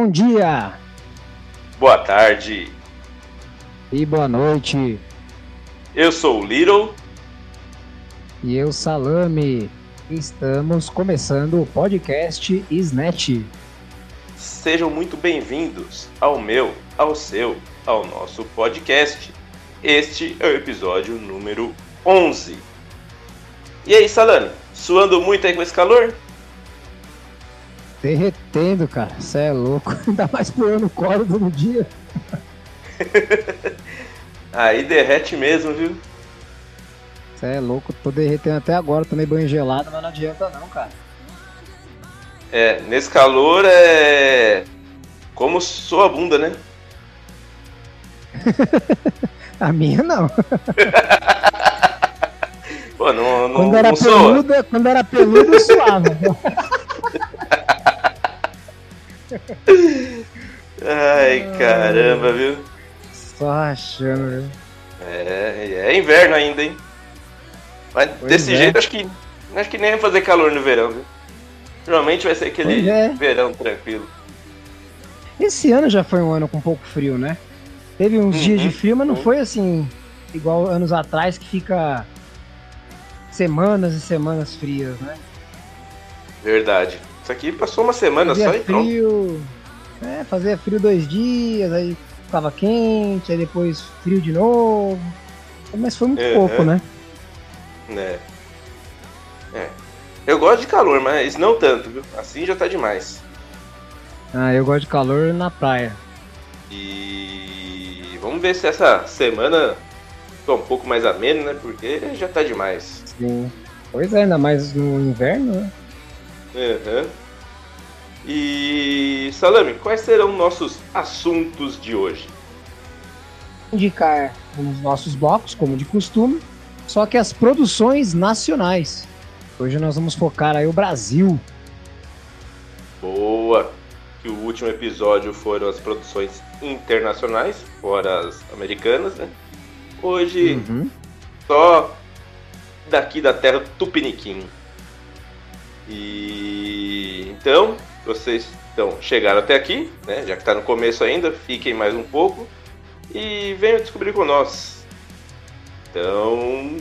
Bom dia Boa tarde. e boa noite. Eu sou o Little. E eu, Salame. Estamos começando o podcast Snatch. Sejam muito bem-vindos ao meu, ao seu, ao nosso podcast. Este é o episódio número 11. E aí, Salame? Suando muito aí com esse calor? Derretendo, cara. Você é louco. Ainda mais pulando o colo todo dia. Aí derrete mesmo, viu? Você é louco. Tô derretendo até agora. Tomei banho gelado, mas não adianta não, cara. É, nesse calor é. Como sua bunda, né? A minha não. Pô, não, não, Quando era não peluda, quando era peluda, eu suava. Ai, caramba, viu? Só achando, viu? É, é inverno ainda, hein? Mas Pois desse é. jeito acho que acho que nem vai fazer calor no verão, viu? Normalmente vai ser aquele é. verão tranquilo. Esse ano já foi um ano com um pouco frio, né? Teve uns Uhum. dias de frio, mas não Uhum. foi assim, igual anos atrás, que fica semanas e semanas frias, né? Verdade. Isso aqui passou uma semana Fazia só e pronto. frio. É, fazia frio dois dias, aí ficava quente, aí depois frio de novo. Mas foi muito Uhum. pouco, né? né? É. Eu gosto de calor, mas não tanto, viu? Assim já tá demais. Ah, eu gosto de calor na praia. E vamos ver se essa semana fica um pouco mais ameno, né? Porque já tá demais. Sim. Pois é, ainda mais no inverno, né? Aham. E Salame, quais serão nossos assuntos de hoje? indicar os nossos blocos, como de costume, só que as produções nacionais. Hoje nós vamos focar aí o Brasil. Boa! Que o último episódio foram as produções internacionais, fora as americanas, né? Hoje Uhum. só daqui da terra Tupiniquim. E então, vocês então, chegaram até aqui, né? Já que tá no começo ainda, fiquem mais um pouco e venham descobrir com nós. Então,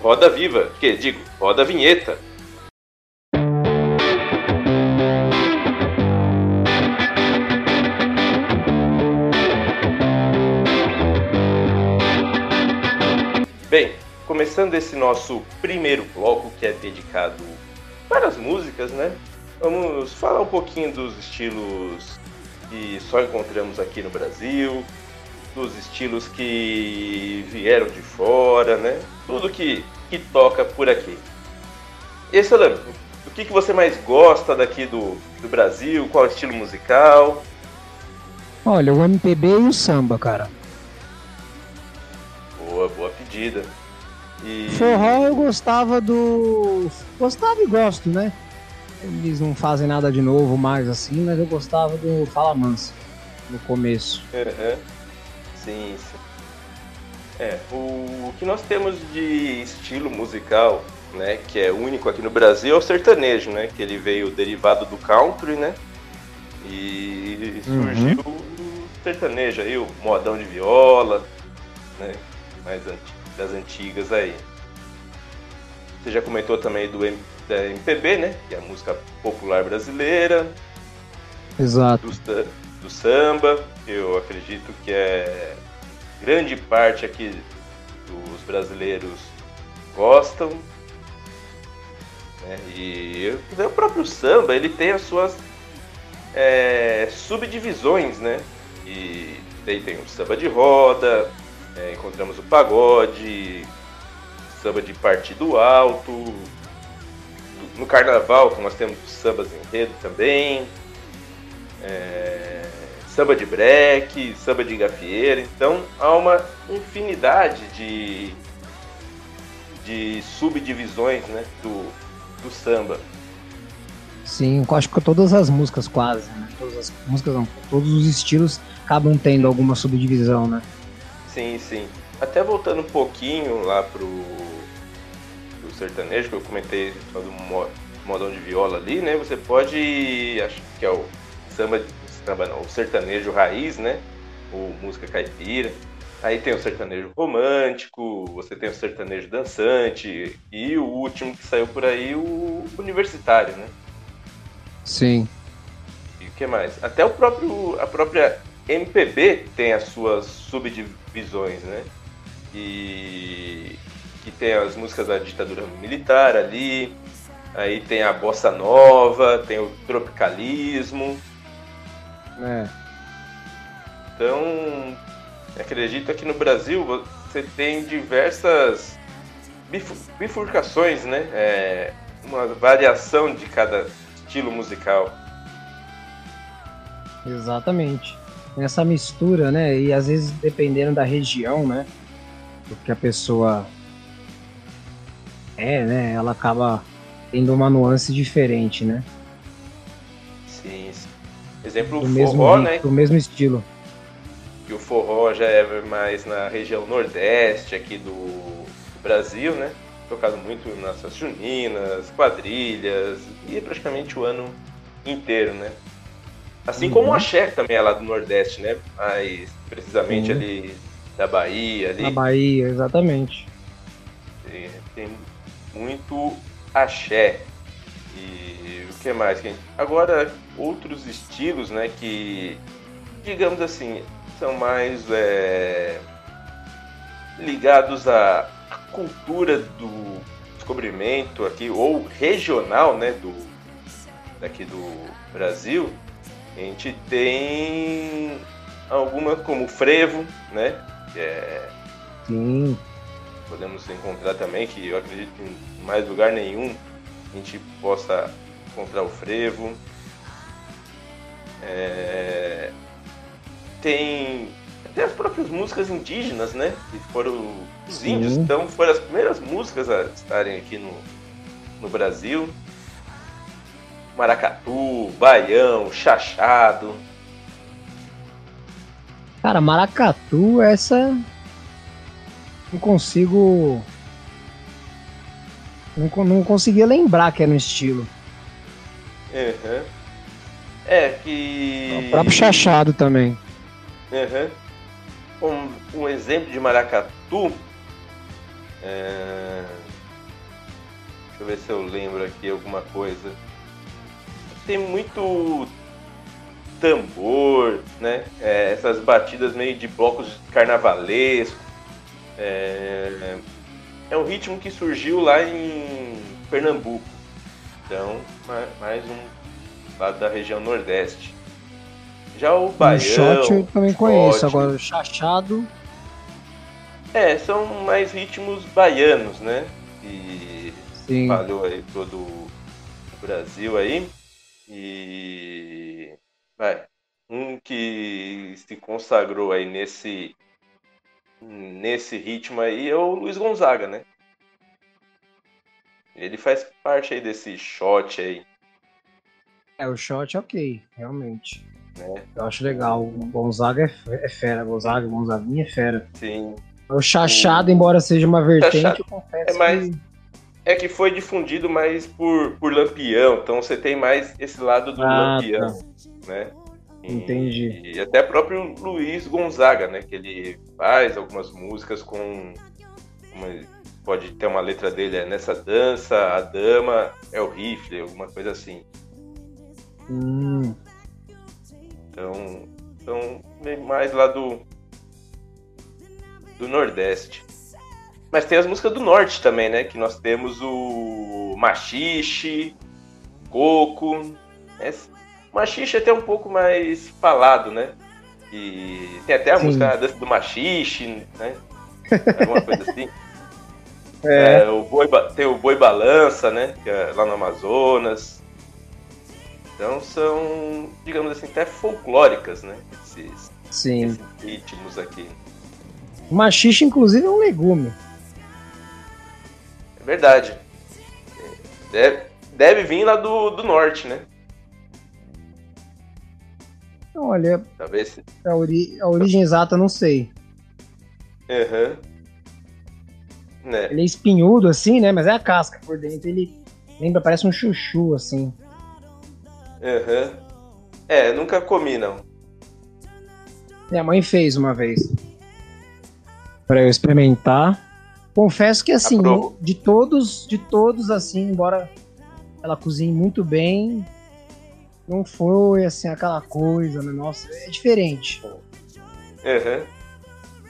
roda viva, que digo, roda vinheta. Bem, começando esse nosso primeiro bloco que é dedicado para as músicas, né? Vamos falar um pouquinho dos estilos que só encontramos aqui no Brasil, dos estilos que vieram de fora, né? Tudo que, que toca por aqui. E Salame, o que, que você mais gosta daqui do, do Brasil? Qual estilo musical? Olha, o MPB e o samba, cara. Boa, boa pedida. E... Forró eu gostava do. Gostava e gosto, né? Eles não fazem nada de novo mais assim, mas eu gostava do Fala Mansa no começo. Sim, sim. É, o que nós temos de estilo musical, né, que é único aqui no Brasil, é o sertanejo, né, que ele veio derivado do country, né, e Uhum. surgiu o sertanejo aí, o modão de viola, né, mais anti- das antigas aí. Você já comentou também do M- da MPB, né, que é a música popular brasileira, Exato. do, do samba, que eu acredito que é grande parte aqui dos brasileiros gostam. né? E o próprio samba, ele tem as suas é, subdivisões, né? E daí tem o samba de roda, é, encontramos o pagode, samba de partido alto. No carnaval, nós temos sambas enredo também é, samba de break, samba de gafieira. Então há uma infinidade de, de subdivisões né, do, do samba. Sim, acho que todas as músicas quase, né? Todas as músicas não, todos os estilos acabam tendo alguma subdivisão, né? Sim, sim. Até voltando um pouquinho lá pro, pro sertanejo, que eu comentei do mo- modão de viola ali, né? Você pode. Acho que é o samba, samba não, o sertanejo raiz, né? Ou música caipira. Aí tem o sertanejo romântico, você tem o sertanejo dançante e o último que saiu por aí, o universitário, né? Sim. E o que mais? Até o próprio, a própria MPB tem as suas subdivisões, né? E que tem as músicas da ditadura militar ali, aí tem a bossa nova, tem o tropicalismo. É. Então, acredito que no Brasil você tem diversas bifurcações, né? É, uma variação de cada estilo musical. Exatamente. Essa mistura, né? E às vezes dependendo da região, né? Do que a pessoa é, né? Ela acaba tendo uma nuance diferente, né? Sim. sim. Exemplo, do o mesmo, forró, né? Do mesmo estilo. Que o forró já é mais na região nordeste aqui do, do Brasil, né? Tocado muito nas juninas, quadrilhas, e é praticamente o ano inteiro, né? Assim uhum. como o axé também é lá do Nordeste, né? Mais precisamente uhum. ali da Bahia. Ali. Na Bahia, exatamente. Tem, tem muito axé. E o que mais? Agora, outros estilos, né? Que, digamos assim, são mais é, ligados à cultura do descobrimento aqui, ou regional, né? Do, daqui do Brasil a gente tem algumas como frevo, né? É... Sim. Podemos encontrar também, que eu acredito que em mais lugar nenhum a gente possa encontrar o frevo. É... Tem até as próprias músicas indígenas, né? Que foram os Sim. índios, então foram as primeiras músicas a estarem aqui no, no Brasil maracatu, baião, chachado. Cara, maracatu, essa. Não consigo. Não, não conseguia lembrar que era um estilo. Uhum. É que. O próprio chachado também. Uhum. Um, um exemplo de maracatu. É... Deixa eu ver se eu lembro aqui alguma coisa tem muito tambor, né? É, essas batidas meio de blocos carnavalescos. É, é um ritmo que surgiu lá em Pernambuco. Então, mais um lado da região Nordeste. Já o baião... O shot eu também conheço, agora o chachado... É, são mais ritmos baianos, né? Que Sim. falhou aí todo o Brasil aí. E vai, um que se consagrou aí nesse nesse ritmo aí é o Luiz Gonzaga, né? Ele faz parte aí desse shot aí. É, o shot ok, realmente. É. Eu acho legal. O Gonzaga é, é fera, Gonzaga, Gonzaguinha é fera. Sim. O chachado, o... embora seja uma vertente, chachado. eu confesso é mais... que é que foi difundido mais por, por Lampião, então você tem mais esse lado do ah, Lampião, tá. né? E, Entendi. E até próprio Luiz Gonzaga, né? Que ele faz algumas músicas com. Uma, pode ter uma letra dele é nessa dança, a dama é o rifle, alguma coisa assim. Hum. Então, então mais lá do do Nordeste. Mas tem as músicas do norte também, né? Que nós temos o Machixe, Coco. É, Machixe é até um pouco mais falado, né? E tem até a Sim. música do Machixe, né? Alguma coisa assim. É. É, o boi, tem o Boi Balança, né? É lá no Amazonas. Então são, digamos assim, até folclóricas, né? Esses, Sim. esses ritmos aqui. O machixe, inclusive, é um legume. É verdade. Deve, deve vir lá do, do norte, né? Olha, Talvez. A, ori a origem exata não sei. Uhum. Né. Ele é espinhudo assim, né? Mas é a casca por dentro. Ele lembra, parece um chuchu assim. Uhum. É, nunca comi, não. Minha mãe fez uma vez. Pra eu experimentar. Confesso que assim, de todos, de todos, assim, embora ela cozinhe muito bem, não foi assim aquela coisa, né? Nossa, é diferente. Uhum.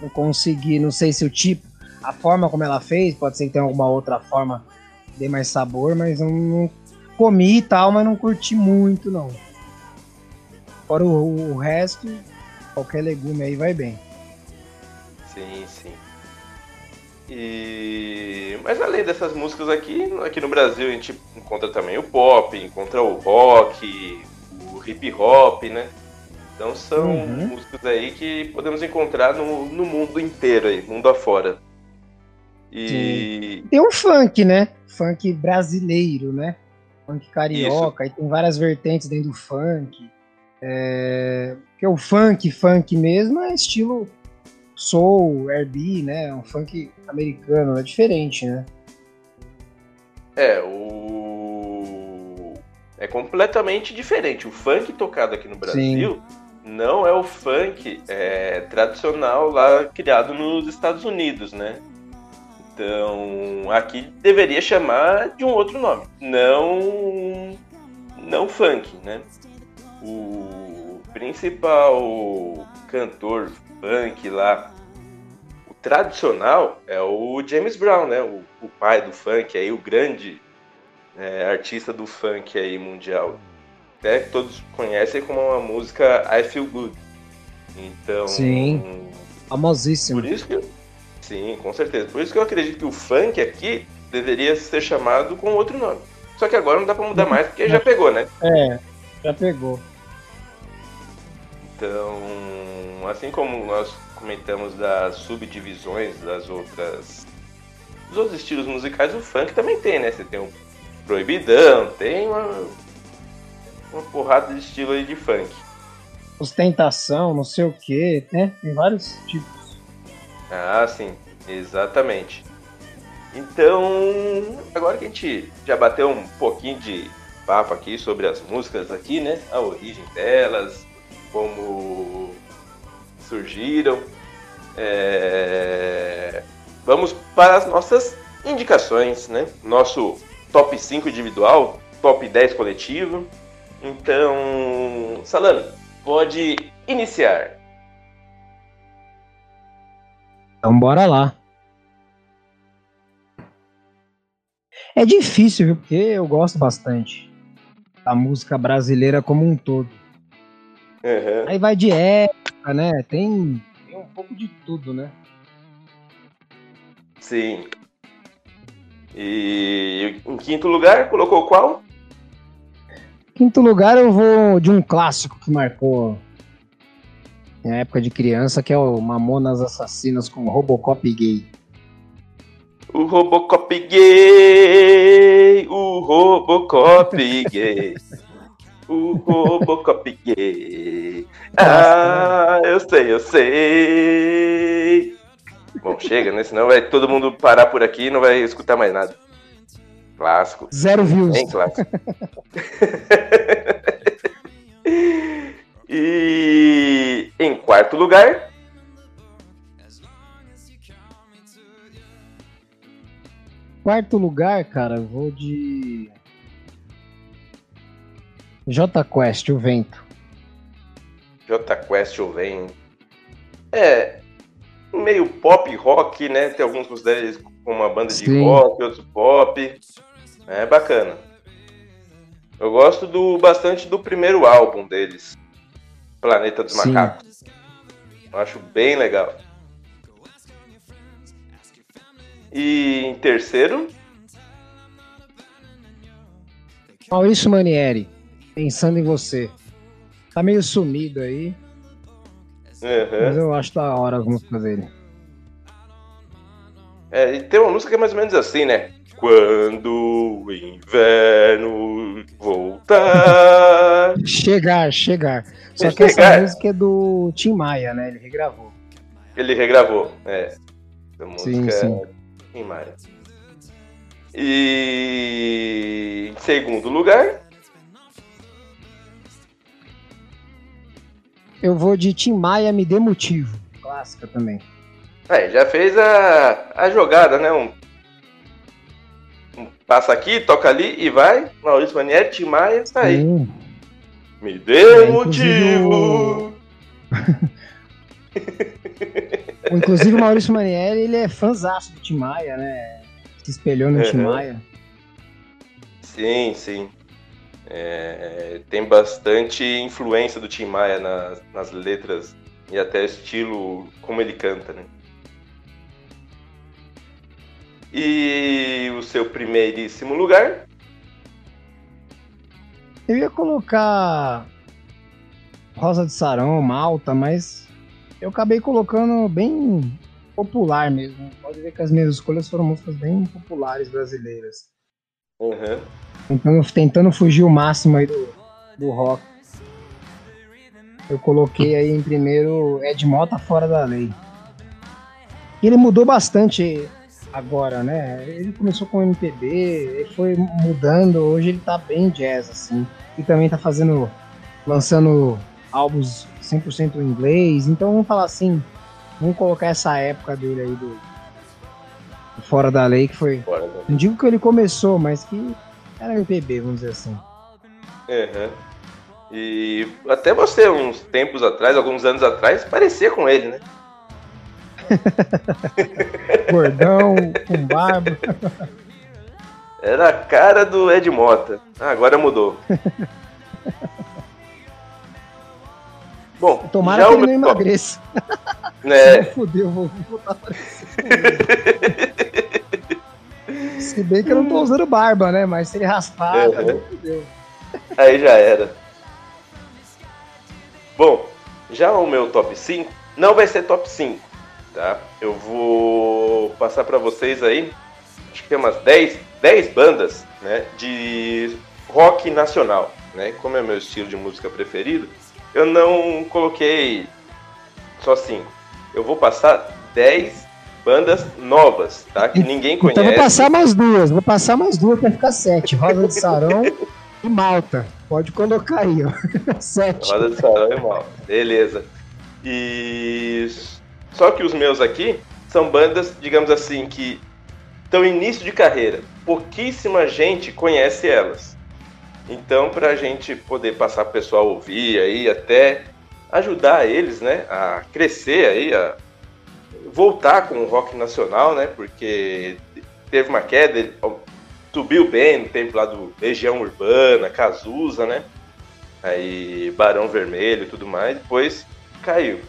Não consegui, não sei se o tipo, a forma como ela fez, pode ser que tenha alguma outra forma que dê mais sabor, mas eu não comi e tal, mas não curti muito, não. Fora o, o resto, qualquer legume aí vai bem. Sim, sim. E... Mas além dessas músicas aqui, aqui no Brasil a gente encontra também o pop, encontra o rock, o hip hop, né? Então são Uhum. músicas aí que podemos encontrar no, no mundo inteiro aí, mundo afora. E Tem um funk, né? Funk brasileiro, né? Funk carioca, e tem várias vertentes dentro do funk. É... Porque o funk, funk mesmo, é estilo soul, R&B, né? Um funk americano, é diferente, né? é, o. É completamente diferente. O funk tocado aqui no Brasil não é o funk é, tradicional lá criado nos Estados Unidos, né? Então, aqui deveria chamar de um outro nome, não não funk, né? O principal cantor funk lá, o tradicional é o James Brown, né? O, o pai do funk aí, o grande é, artista do funk aí mundial. Até que todos conhecem como uma música I Feel Good. Então, Sim. Famosíssimo. por isso que eu... Sim, com certeza. Por isso que eu acredito que o funk aqui deveria ser chamado com outro nome. Só que agora não dá pra mudar mais porque já pegou, né? É, já pegou. Então, assim como nós comentamos das subdivisões das outras dos outros estilos musicais, o funk também tem, né? Você tem o proibidão, tem uma uma porrada de estilo aí de funk. Ostentação, não sei o que, né? Tem vários tipos. Ah, sim, exatamente. Então, agora que a gente já bateu um pouquinho de papo aqui sobre as músicas aqui, né? A origem delas, como surgiram. é, Vamos para as nossas indicações, né? Nosso top 5 individual, top 10 coletivo. Então, Salano, pode iniciar. Então bora lá. É difícil, viu? Porque eu gosto bastante da música brasileira como um todo. Aham. Aí vai de época, né? Tem, tem um pouco de tudo, né? Sim. E em quinto lugar, colocou qual? Quinto lugar eu vou de um clássico que marcou minha época de criança, que é o Mamonas Assassinas com Robocop gay. O Robocop gay! O Robocop gay! O Robocop gay! Ah, eu sei, eu sei! Bom, chega, né? Senão vai todo mundo parar por aqui e não vai escutar mais nada. Clássico. Zero views. Bem clássico. e em quarto lugar, Quarto lugar, cara, eu vou de. J Quest, o vento. J Quest ou vem. É. Meio pop rock, né? Tem alguns consideram eles como uma banda de Sim. rock, outros pop. É bacana. Eu gosto do bastante do primeiro álbum deles. Planeta dos Sim. Macacos. Eu acho bem legal. E em terceiro, Maurício Manieri, pensando em você. Tá meio sumido aí, aham. mas eu acho da hora as músicas dele. É, e tem uma música que é mais ou menos assim, né? Quando o inverno voltar. Chegar, chegar. Só que essa chegar. música é do Tim Maia, né? Ele regravou. Ele regravou, é. Essa música Sim, sim. é Tim Maia. E em segundo lugar, Eu vou de Tim Maia Me Dê Motivo. Clássica também. É, já fez a, a jogada, né? Um, um passa aqui, toca ali e vai. Maurício Manieri, Tim Maia, tá aí. Sim. Me dê é, motivo. inclusive o Maurício Manieri, ele é fãzaço do Tim Maia, né? Se espelhou no uhum. Tim Maia. Sim, sim. É, tem bastante influência do Tim Maia nas, nas letras e até estilo como ele canta, né? E o seu primeiríssimo lugar? Eu ia colocar Rosa de Sarão, Malta, mas eu acabei colocando bem popular mesmo. Pode ver que as minhas escolhas foram músicas bem populares brasileiras. Uhum. Tentando, tentando fugir o máximo aí do, do rock. Eu coloquei aí em primeiro Ed Mota Fora da Lei. E ele mudou bastante agora, né? Ele começou com MPB, ele foi mudando, hoje ele tá bem jazz, assim. E também tá fazendo, lançando álbuns 100% em inglês. Então vamos falar assim, vamos colocar essa época dele aí do, do Fora da Lei, que foi. Não digo que ele começou, mas que era MPB, vamos dizer assim. Uhum. E até você, uns tempos atrás, alguns anos atrás, parecia com ele, né? Gordão, com barba. Era a cara do Ed Mota. Ah, agora mudou. Bom, tomara que ele não emagreça. Né? Fudeu, vou voltar pra Se bem que eu não tô usando barba, né? Mas se ele raspar, é. fudeu. Aí já era. Bom, já o meu top 5 não vai ser top 5, tá? Eu vou passar para vocês aí, acho que tem umas 10, 10 bandas, né, de rock nacional, né? Como é meu estilo de música preferido, eu não coloquei só cinco. Eu vou passar 10 bandas novas, tá? Que ninguém conhece. Então vou passar mais duas, vou passar mais duas para ficar sete. Rosa de Sarão e Malta. Pode colocar aí, ó. sete. Rosa de Sarão e Malta. Beleza. E só que os meus aqui são bandas, digamos assim, que estão em início de carreira. Pouquíssima gente conhece elas. Então, para a gente poder passar para o pessoal ouvir aí, até ajudar eles, né, a crescer aí, a voltar com o rock nacional, né, porque teve uma queda, subiu bem no tempo lá do Legião Urbana, Cazuza, né, aí Barão Vermelho e tudo mais, depois caiu.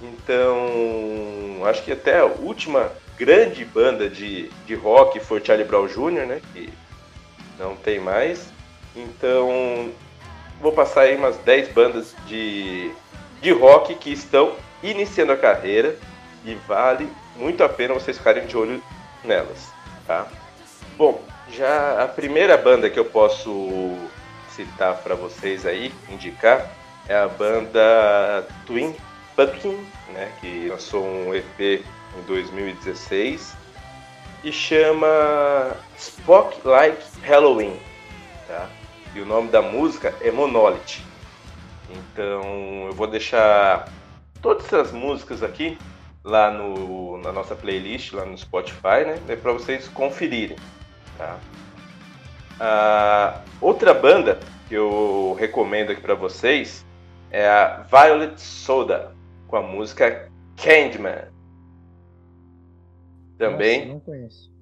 Então, acho que até a última grande banda de, de rock foi Charlie Brown Jr., né, que não tem mais. Então, vou passar aí umas 10 bandas de, de rock que estão iniciando a carreira e vale muito a pena vocês ficarem de olho nelas, tá? Bom, já a primeira banda que eu posso citar para vocês aí, indicar, é a banda Twin Pumpkin, né, que lançou um EP em 2016 e chama Spock Like Halloween, tá? E o nome da música é Monolith. Então eu vou deixar todas essas músicas aqui lá no, na nossa playlist, lá no Spotify, né? É para vocês conferirem. Tá? A outra banda que eu recomendo aqui para vocês é a Violet Soda, com a música Candyman. Também. Nossa, não conheço.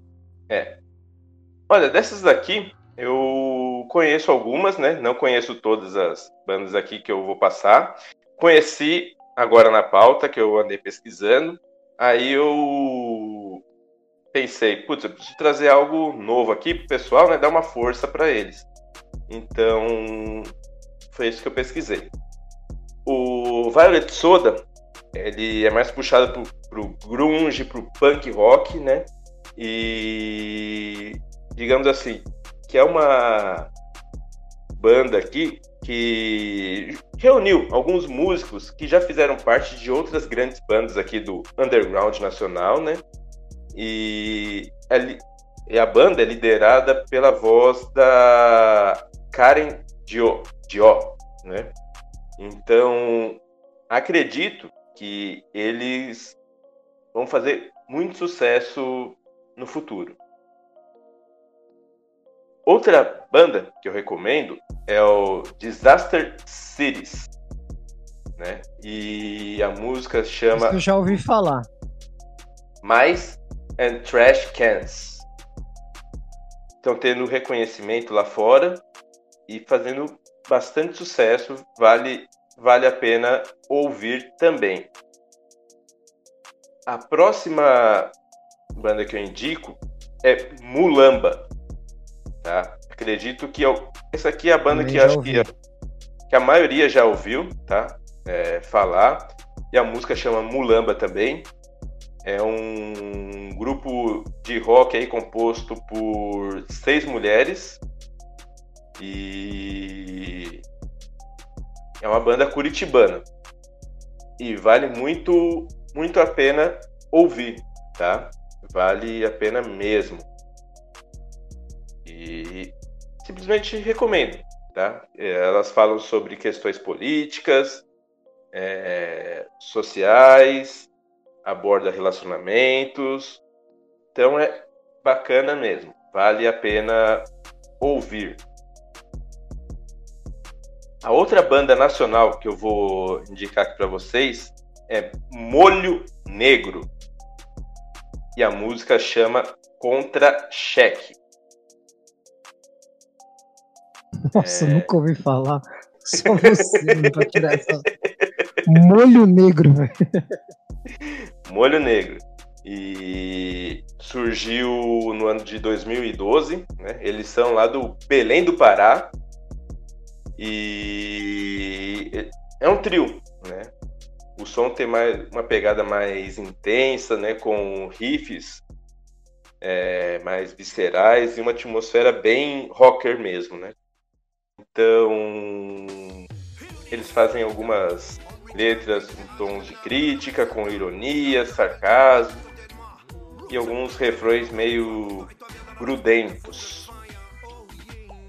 É. Olha, dessas daqui, eu conheço algumas, né? Não conheço todas as bandas aqui que eu vou passar. Conheci agora na pauta, que eu andei pesquisando. Aí eu pensei, putz, eu preciso trazer algo novo aqui pro pessoal, né? Dar uma força para eles. Então, foi isso que eu pesquisei. O Violet Soda, ele é mais puxado pro, pro grunge, pro punk rock, né? E digamos assim, que é uma banda aqui que reuniu alguns músicos que já fizeram parte de outras grandes bandas aqui do underground nacional, né? E, a banda é liderada pela voz da Karen Dio, Dio né? Então, acredito que eles vão fazer muito sucesso no futuro. Outra banda que eu recomendo é o Disaster Cities, né? E a música chama. Isso eu já ouvi falar. Mais and Trash Cans. Estão tendo reconhecimento lá fora e fazendo bastante sucesso. Vale, vale a pena ouvir também. A próxima banda que eu indico é Mulamba. Tá? Acredito que eu, essa aqui é a banda que acho que a, que a maioria já ouviu, tá? É, falar. E a música chama Mulamba também. É um grupo de rock aí composto por seis mulheres. E é uma banda curitibana. E vale muito, muito a pena ouvir, tá? Vale a pena mesmo. E simplesmente recomendo, tá? Elas falam sobre questões políticas, é, sociais, aborda relacionamentos. Então é bacana mesmo, vale a pena ouvir. A outra banda nacional que eu vou indicar aqui para vocês é Molho Negro. E a música chama Contra-Cheque. Nossa, é... nunca ouvi falar. Só você para tirar essa. Molho Negro, velho. Molho Negro. E surgiu no ano de 2012. Né? Eles são lá do Belém do Pará. E é um trio, né? O som tem mais, uma pegada mais intensa, né? Com riffs é, mais viscerais e uma atmosfera bem rocker mesmo, né? Então, eles fazem algumas letras em tons de crítica, com ironia, sarcasmo e alguns refrões meio grudentos.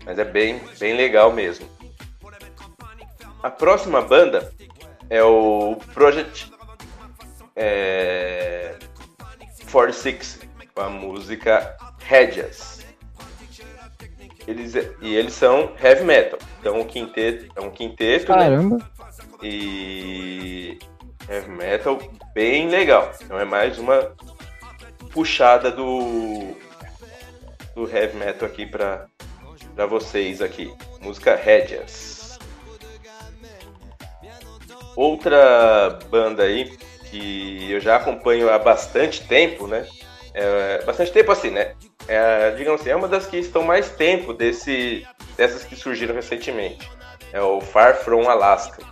Mas é bem, bem legal mesmo. A próxima banda é o Project é, 46, com a música Hedges. Eles, e eles são heavy metal. Então o quinteto é um quinteto, né? Caramba. Né? e heavy metal bem legal. Então é mais uma puxada do do heavy metal aqui para para vocês aqui. Música Rédias. Outra banda aí que eu já acompanho há bastante tempo, né? É, bastante tempo assim, né? É, digamos assim, é uma das que estão mais tempo desse, dessas que surgiram recentemente. É o Far From Alaska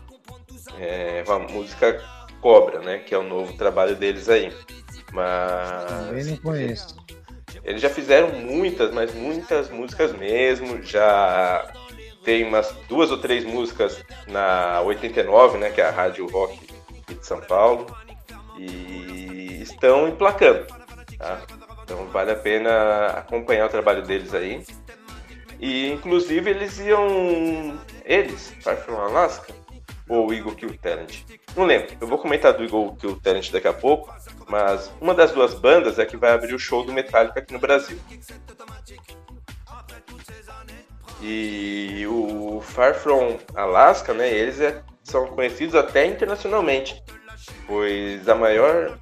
é, uma música Cobra, né? Que é o novo trabalho deles aí. Mas. Não conheço. Eles já fizeram muitas, mas muitas músicas mesmo. Já tem umas duas ou três músicas na 89, né? Que é a Rádio Rock de São Paulo. E estão emplacando. Tá? Então vale a pena acompanhar o trabalho deles aí. E inclusive eles iam. Eles, Far From Alaska, ou Eagle Kill Talent. Não lembro. Eu vou comentar do Eagle Kill Talent daqui a pouco, mas uma das duas bandas é que vai abrir o show do Metallica aqui no Brasil. E o Far From Alaska, né, eles é, são conhecidos até internacionalmente, pois a maior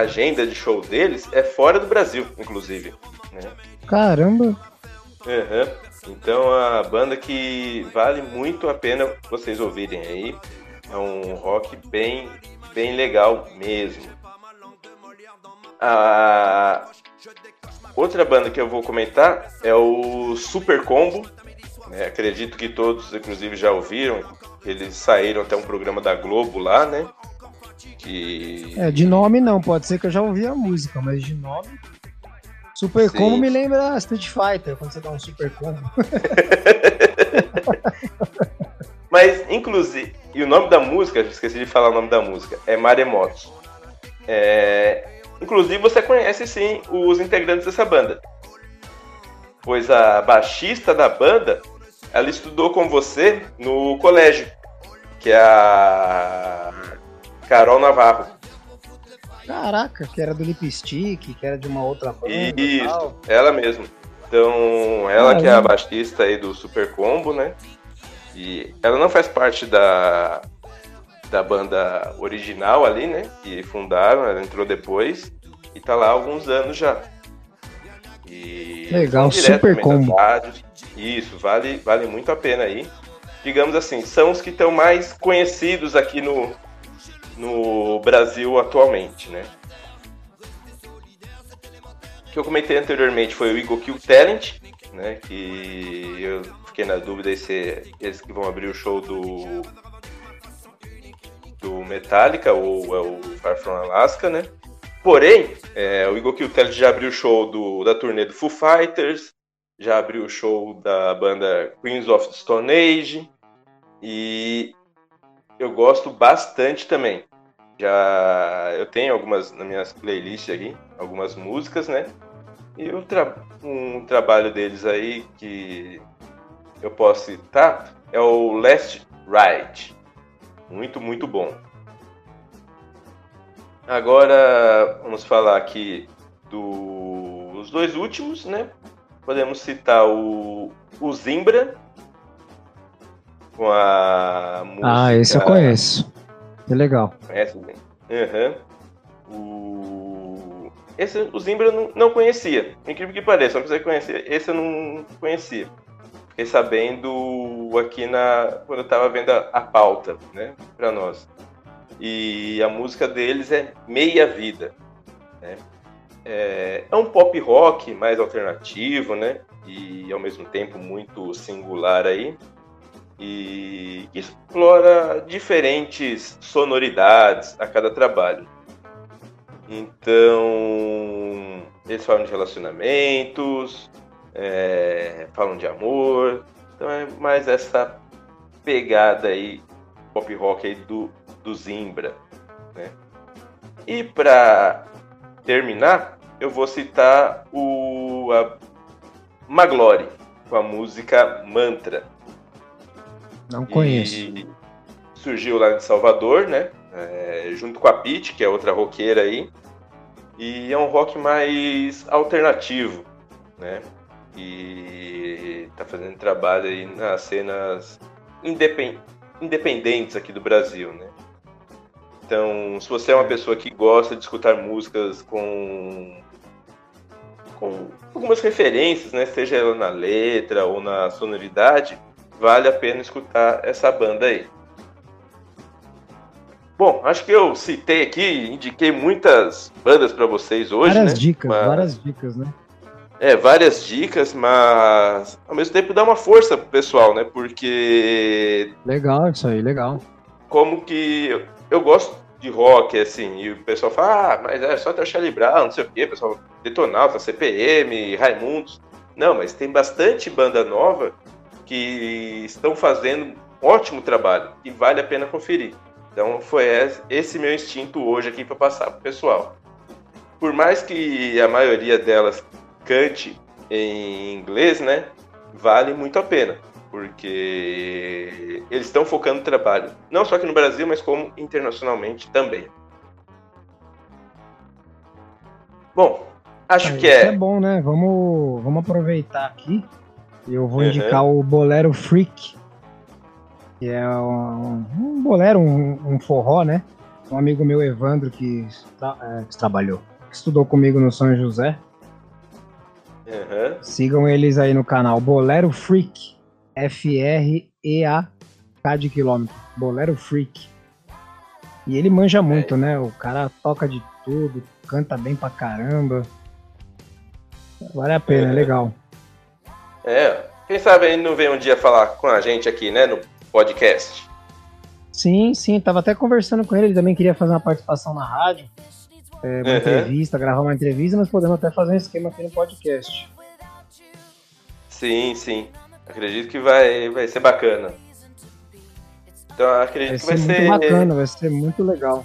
agenda de show deles é fora do Brasil, inclusive. Né? Caramba! Uhum. Então a banda que vale muito a pena vocês ouvirem aí. É um rock bem, bem legal mesmo. A outra banda que eu vou comentar é o Super Combo. É, acredito que todos, inclusive, já ouviram. Eles saíram até um programa da Globo lá, né? Que... É, de nome não, pode ser que eu já ouvi a música, mas de nome. Super Sim. Combo me lembra Street Fighter, quando você dá um Super Combo. Mas, inclusive, e o nome da música, esqueci de falar o nome da música, é Maremoto. É, inclusive, você conhece sim os integrantes dessa banda. Pois a baixista da banda, ela estudou com você no colégio, que é a Carol Navarro. Caraca, que era do Lipstick, que era de uma outra banda. Isso, ela mesma. Então, ela que é a baixista aí do Super Combo, né? E ela não faz parte da, da banda original ali, né? Que fundaram, ela entrou depois e tá lá há alguns anos já. E Legal, Super Combo. Isso, vale, vale muito a pena aí. Digamos assim, são os que estão mais conhecidos aqui no, no Brasil atualmente, né? que eu comentei anteriormente foi o Eagle Kill Talent, né? Que eu fiquei na dúvida se eles que vão abrir o show do do Metallica ou é o Far From Alaska, né? Porém, é, o Eagle Kill Talent já abriu o show do, da turnê do Foo Fighters, já abriu o show da banda Queens of the Stone Age e eu gosto bastante também. Já eu tenho algumas nas minhas playlists aqui, algumas músicas, né? E tra um trabalho deles aí que eu posso citar é o Last Ride. Muito, muito bom. Agora vamos falar aqui dos dois últimos, né? Podemos citar o, o Zimbra com a música. Ah, esse eu conheço. Que legal. Conhece? Uhum. Esse o Zimbra eu não, não conhecia. Incrível que pareça, só você conhecer. Esse eu não conhecia. Fiquei sabendo aqui na. quando eu tava vendo a, a pauta, né? Pra nós. E a música deles é Meia Vida. Né? É, é um pop rock mais alternativo, né? E ao mesmo tempo muito singular aí. E explora diferentes sonoridades a cada trabalho. Então, eles falam de relacionamentos, é, falam de amor. Então é mais essa pegada aí, pop rock aí do, do Zimbra. Né? E para terminar, eu vou citar o a Maglore com a música Mantra. Não conheço. E surgiu lá de Salvador, né? É, junto com a Pete, que é outra roqueira aí. E é um rock mais alternativo, né? E tá fazendo trabalho aí nas cenas independentes aqui do Brasil, né? Então, se você é uma pessoa que gosta de escutar músicas com com algumas referências, né, seja ela na letra ou na sonoridade, vale a pena escutar essa banda aí. Bom, acho que eu citei aqui, indiquei muitas bandas para vocês hoje. Várias né? dicas, mas... várias dicas, né? É, várias dicas, mas ao mesmo tempo dá uma força pro pessoal, né? Porque. Legal isso aí, legal. Como que. Eu, eu gosto de rock, assim, e o pessoal fala, ah, mas é só ter Charlie Brown, não sei o quê, pessoal, Detonauta, CPM, Raimundos. Não, mas tem bastante banda nova que estão fazendo ótimo trabalho e vale a pena conferir. Então foi esse meu instinto hoje aqui para passar pro pessoal. Por mais que a maioria delas cante em inglês, né? Vale muito a pena, porque eles estão focando no trabalho, não só aqui no Brasil, mas como internacionalmente também. Bom, acho que é. é bom, né? Vamos, vamos aproveitar aqui. Eu vou uhum. indicar o Bolero Freak, que é um, um bolero, um, um, forró, né? Um amigo meu, Evandro, que, é, que trabalhou, que estudou comigo no São José. Uhum. Sigam eles aí no canal Bolero Freak, F-R-E-A-K de quilômetro, Bolero Freak. E ele manja é. muito, é. né? O cara toca de tudo, canta bem pra caramba. Vale a pena, é, é legal. É, quem sabe ele não vem um dia falar com a gente aqui, né? No podcast. Sim, sim, tava até conversando com ele, ele também queria fazer uma participação na rádio, é, uma uhum. entrevista, gravar uma entrevista, mas podemos até fazer um esquema aqui no podcast. Sim, sim. Acredito que vai, vai ser bacana. Então acredito vai que vai ser. muito bacana, vai ser muito legal.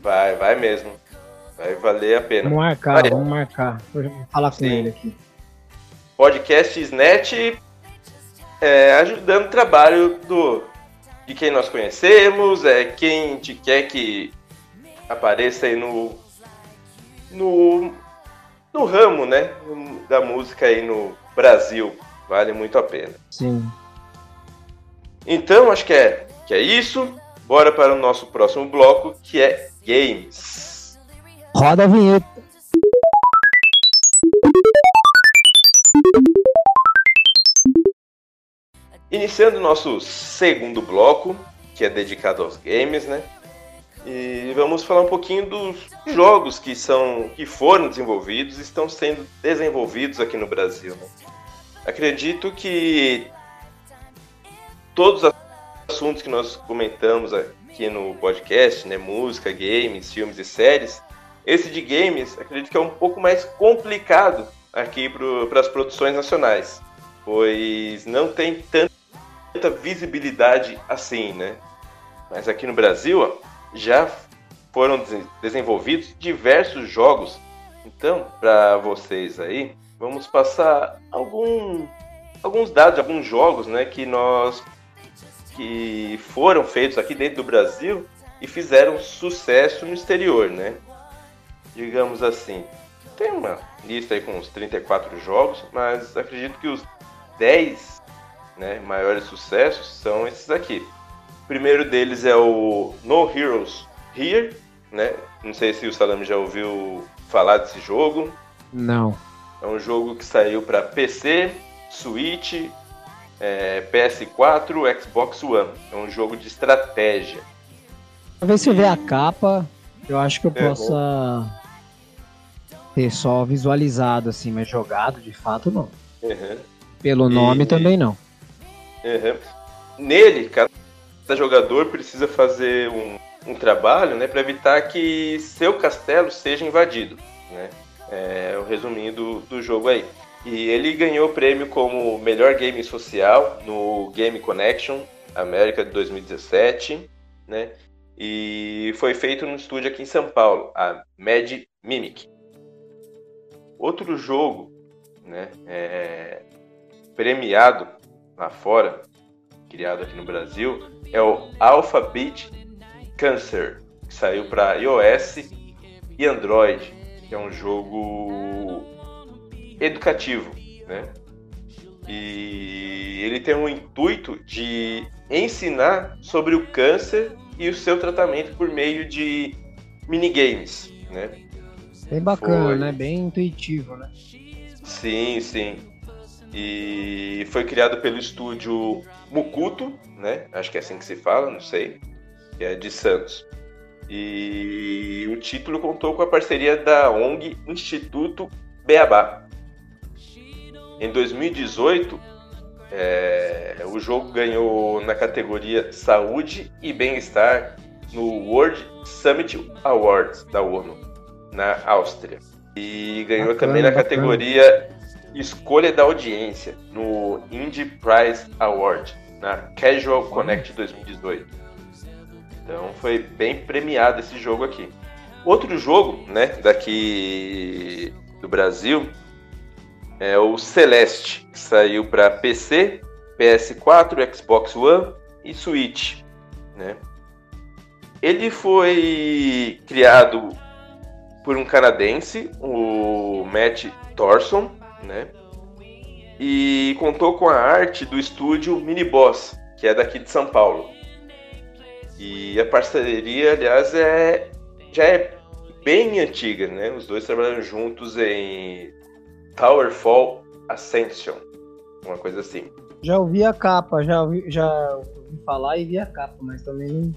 Vai, vai mesmo. Vai valer a pena. Vamos marcar, vai. vamos marcar. Vou falar com sim. ele aqui. Podcast Snatch é, ajudando o trabalho do, de quem nós conhecemos, é quem gente quer que apareça aí no, no, no ramo, né, da música aí no Brasil. Vale muito a pena. Sim. Então, acho que é, que é isso. Bora para o nosso próximo bloco, que é games. Roda a vinheta. Iniciando o nosso segundo bloco, que é dedicado aos games, né? E vamos falar um pouquinho dos jogos que são que foram desenvolvidos e estão sendo desenvolvidos aqui no Brasil. Né? Acredito que todos os assuntos que nós comentamos aqui no podcast, né, música, games, filmes e séries, esse de games, acredito que é um pouco mais complicado aqui para as produções nacionais, pois não tem tanto tanta visibilidade assim, né? Mas aqui no Brasil já foram desenvolvidos diversos jogos. Então, para vocês aí, vamos passar algum, alguns dados alguns jogos, né, que nós que foram feitos aqui dentro do Brasil e fizeram sucesso no exterior, né? Digamos assim. Tem uma lista aí com uns 34 jogos, mas acredito que os 10 né, maiores sucessos são esses aqui. O primeiro deles é o No Heroes Here, né? Não sei se o Salame já ouviu falar desse jogo. Não. É um jogo que saiu para PC, Switch, é, PS4, Xbox One. É um jogo de estratégia. Talvez se eu ver a capa, eu acho que eu é possa bom. ter só visualizado assim, mas jogado de fato não. Uhum. Pelo nome e... também não. Uhum. Nele, cada jogador precisa fazer um, um trabalho né, para evitar que seu castelo seja invadido. Né? É o resuminho do, do jogo aí. E ele ganhou o prêmio como melhor game social no Game Connection América de 2017, né? E foi feito no estúdio aqui em São Paulo, a Mad Mimic. Outro jogo, né, é, premiado lá fora, criado aqui no Brasil, é o Alphabet Cancer, que saiu para iOS e Android, que é um jogo educativo, né? E ele tem o intuito de ensinar sobre o câncer e o seu tratamento por meio de minigames, né? Bem bacana, Foi... né? Bem intuitivo, né? Sim, sim e foi criado pelo estúdio Mukuto, né? Acho que é assim que se fala, não sei, que é de Santos. E o título contou com a parceria da ONG Instituto Beabá. Em 2018, é, o jogo ganhou na categoria Saúde e Bem-Estar no World Summit Awards da ONU, na Áustria. E ganhou bacana, também na bacana. categoria escolha da audiência no Indie Prize Award, na Casual Connect 2018. Então foi bem premiado esse jogo aqui. Outro jogo, né, daqui do Brasil é o Celeste, que saiu para PC, PS4, Xbox One e Switch, né? Ele foi criado por um canadense, o Matt Thorson, né? E contou com a arte do estúdio Mini Boss, que é daqui de São Paulo. E a parceria, aliás, é já é bem antiga, né? Os dois trabalham juntos em Towerfall Ascension, uma coisa assim. Já ouvi a capa, já ouvi, já ouvi falar e vi a capa, mas também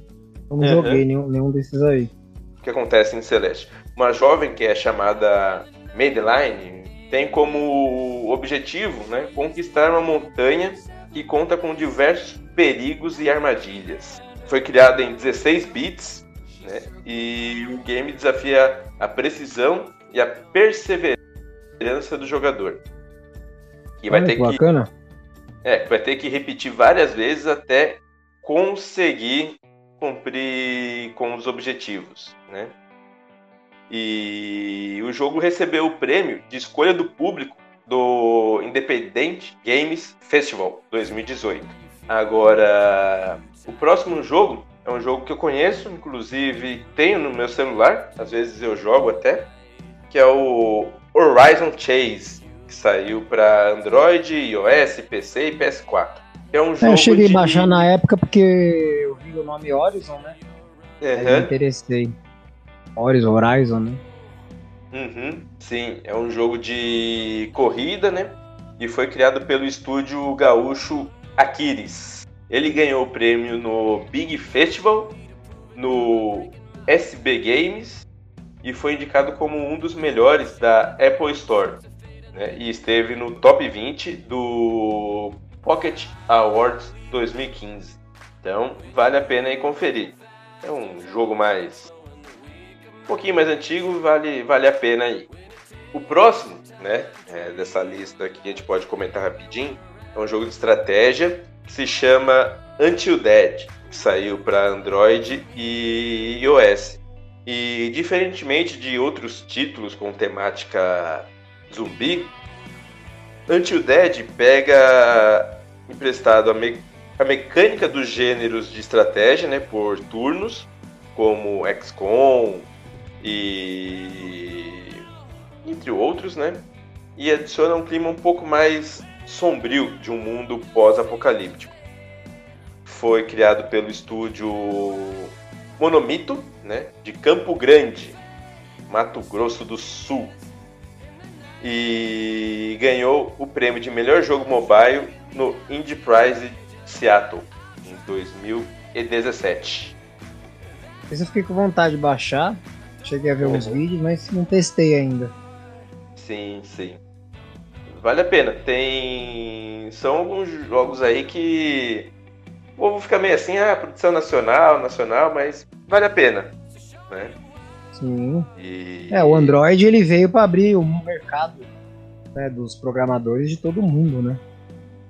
não, não uhum. joguei nenhum, nenhum desses aí. O que acontece em Celeste? Uma jovem que é chamada Madeline, tem como objetivo né, conquistar uma montanha que conta com diversos perigos e armadilhas. Foi criado em 16 bits né, e o game desafia a precisão e a perseverança do jogador. E vai ter bacana. que é, vai ter que repetir várias vezes até conseguir cumprir com os objetivos, né? E o jogo recebeu o prêmio de escolha do público do Independent Games Festival 2018. Agora, O próximo jogo é um jogo que eu conheço, inclusive tenho no meu celular, às vezes eu jogo até, que é o Horizon Chase, que saiu para Android, iOS, PC e PS4. É um jogo é, eu cheguei de... a baixar na época porque eu vi o nome Horizon, né? Uhum. Aí me interessei. Horizon, Horizon, né? Uhum, sim, é um jogo de corrida, né? E foi criado pelo estúdio gaúcho Aquiles. Ele ganhou o prêmio no Big Festival, no SB Games e foi indicado como um dos melhores da Apple Store. Né? E esteve no top 20 do Pocket Awards 2015. Então vale a pena aí conferir. É um jogo mais um pouquinho mais antigo, vale, vale a pena aí. O próximo, né, é, dessa lista aqui, a gente pode comentar rapidinho, é um jogo de estratégia que se chama Until Dead, que saiu para Android e iOS. E diferentemente de outros títulos com temática zumbi, Until Dead pega emprestado a, me a mecânica dos gêneros de estratégia, né, por turnos, como XCOM, e entre outros, né? E adiciona um clima um pouco mais sombrio de um mundo pós-apocalíptico. Foi criado pelo estúdio Monomito, né, de Campo Grande, Mato Grosso do Sul. E ganhou o prêmio de melhor jogo mobile no Indie Prize Seattle em 2017. Esse eu fiquei com vontade de baixar, Cheguei a ver uhum. uns vídeos, mas não testei ainda. Sim, sim. Vale a pena. Tem. São alguns jogos aí que. O povo fica meio assim, ah, produção nacional, nacional, mas vale a pena. Né? Sim. E... É, o Android ele veio para abrir um mercado né, dos programadores de todo mundo, né?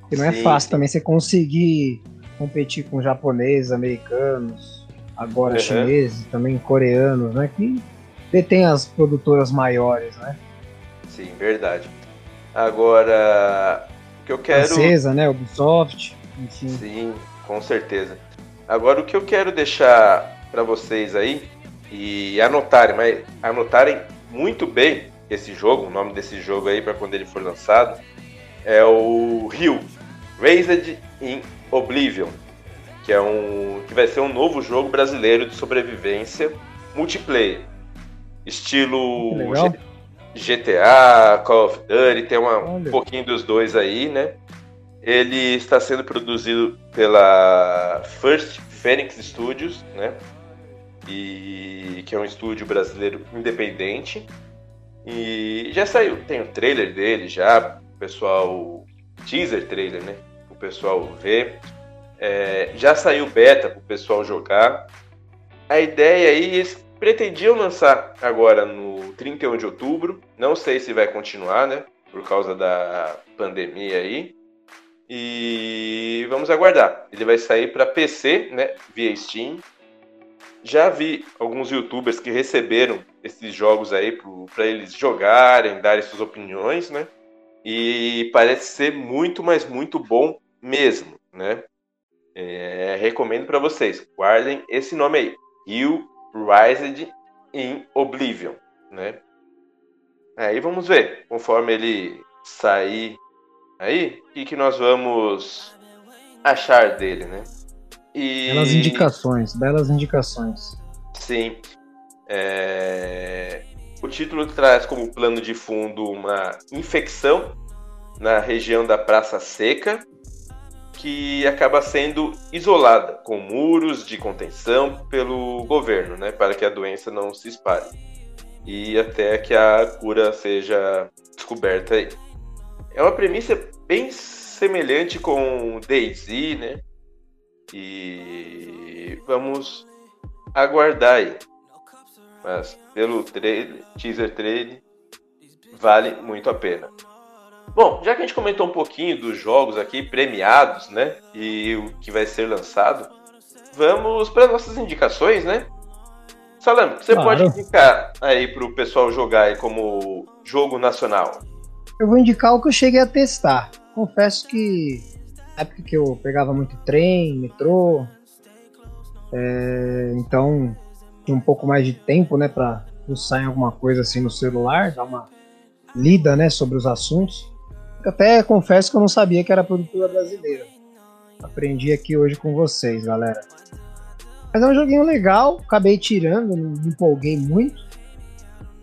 Porque não é sim, fácil sim. também você conseguir competir com japoneses, americanos, agora uhum. chineses, também coreanos, né? Que detém as produtoras maiores, né? Sim, verdade. Agora, o que eu quero. Francesa, né? Ubisoft, enfim. Sim, com certeza. Agora, o que eu quero deixar para vocês aí e anotarem, mas anotarem muito bem esse jogo, o nome desse jogo aí para quando ele for lançado, é o Rio Raised in Oblivion que é um que vai ser um novo jogo brasileiro de sobrevivência multiplayer, estilo GTA, Call of Duty, tem uma, um pouquinho dos dois aí, né? Ele está sendo produzido pela First Phoenix Studios, né? E que é um estúdio brasileiro independente. E já saiu, tem o trailer dele já, o pessoal teaser trailer, né? O pessoal vê. É, já saiu beta para o pessoal jogar. A ideia aí, eles pretendiam lançar agora no 31 de outubro. Não sei se vai continuar, né? Por causa da pandemia aí. E vamos aguardar. Ele vai sair para PC, né? Via Steam. Já vi alguns youtubers que receberam esses jogos aí para eles jogarem, darem suas opiniões, né? E parece ser muito, mas muito bom mesmo, né? É, recomendo para vocês, guardem esse nome aí, Rio Rised in Oblivion, né? Aí vamos ver, conforme ele sair aí, o que, que nós vamos achar dele, né? E... Belas indicações, belas indicações. Sim. É... O título traz como plano de fundo uma infecção na região da Praça Seca, que acaba sendo isolada com muros de contenção pelo governo, né, para que a doença não se espalhe e até que a cura seja descoberta aí. É uma premissa bem semelhante com Daisy, né? E vamos aguardar aí. Mas pelo trailer, teaser trailer, vale muito a pena. Bom, já que a gente comentou um pouquinho dos jogos aqui premiados, né? E o que vai ser lançado, vamos para nossas indicações, né? Salame, você claro. pode indicar aí para o pessoal jogar aí como jogo nacional? Eu vou indicar o que eu cheguei a testar. Confesso que na época que eu pegava muito trem, metrô, É, então, tinha um pouco mais de tempo, né, para pensar em alguma coisa assim no celular, dar uma lida, né, sobre os assuntos. Até confesso que eu não sabia que era produtora brasileira. Aprendi aqui hoje com vocês, galera. Mas é um joguinho legal, acabei tirando, não me empolguei muito.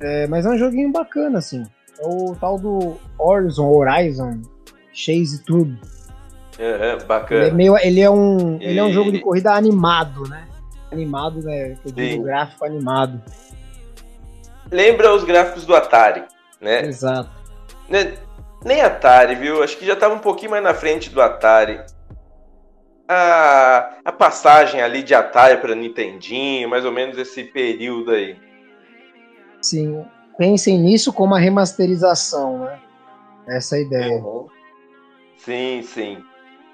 É, mas é um joguinho bacana, assim. É o tal do Horizon, Horizon Chase Turbo. É, bacana. Ele é, meio, ele é um, e... ele é um jogo de corrida animado, né? Animado, né? Eu digo gráfico animado. Lembra os gráficos do Atari, né? Exato. Né? Nem Atari, viu? Acho que já estava um pouquinho mais na frente do Atari. A, a passagem ali de Atari para Nintendinho, mais ou menos esse período aí. Sim, pensem nisso como a remasterização, né? Essa é a ideia. Uhum. Sim, sim.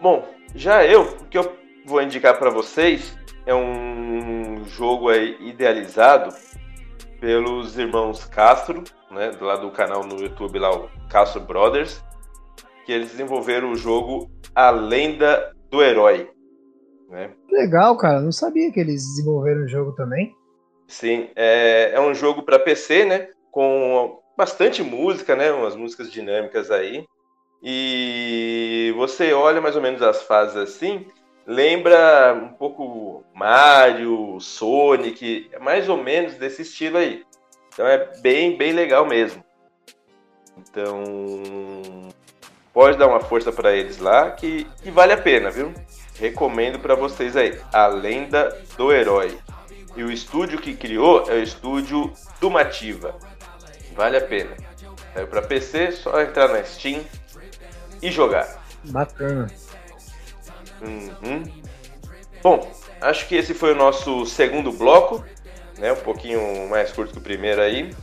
Bom, já eu, o que eu vou indicar para vocês é um jogo aí idealizado pelos irmãos Castro, né, lá do canal no YouTube lá o Castro Brothers, que eles desenvolveram o jogo A Lenda do Herói. Né? Legal, cara. Não sabia que eles desenvolveram o jogo também. Sim, é, é um jogo para PC, né? Com bastante música, né? Umas músicas dinâmicas aí. E você olha mais ou menos as fases assim, lembra um pouco Mario, Sonic, é mais ou menos desse estilo aí. Então é bem, bem legal mesmo. Então pode dar uma força para eles lá que, que vale a pena, viu? Recomendo para vocês aí, A Lenda do Herói. E o estúdio que criou é o estúdio Dumativa. Vale a pena. Saiu para PC, só entrar na Steam e jogar. Bacana. Uhum. Bom, acho que esse foi o nosso segundo bloco, né? Um pouquinho mais curto que o primeiro aí.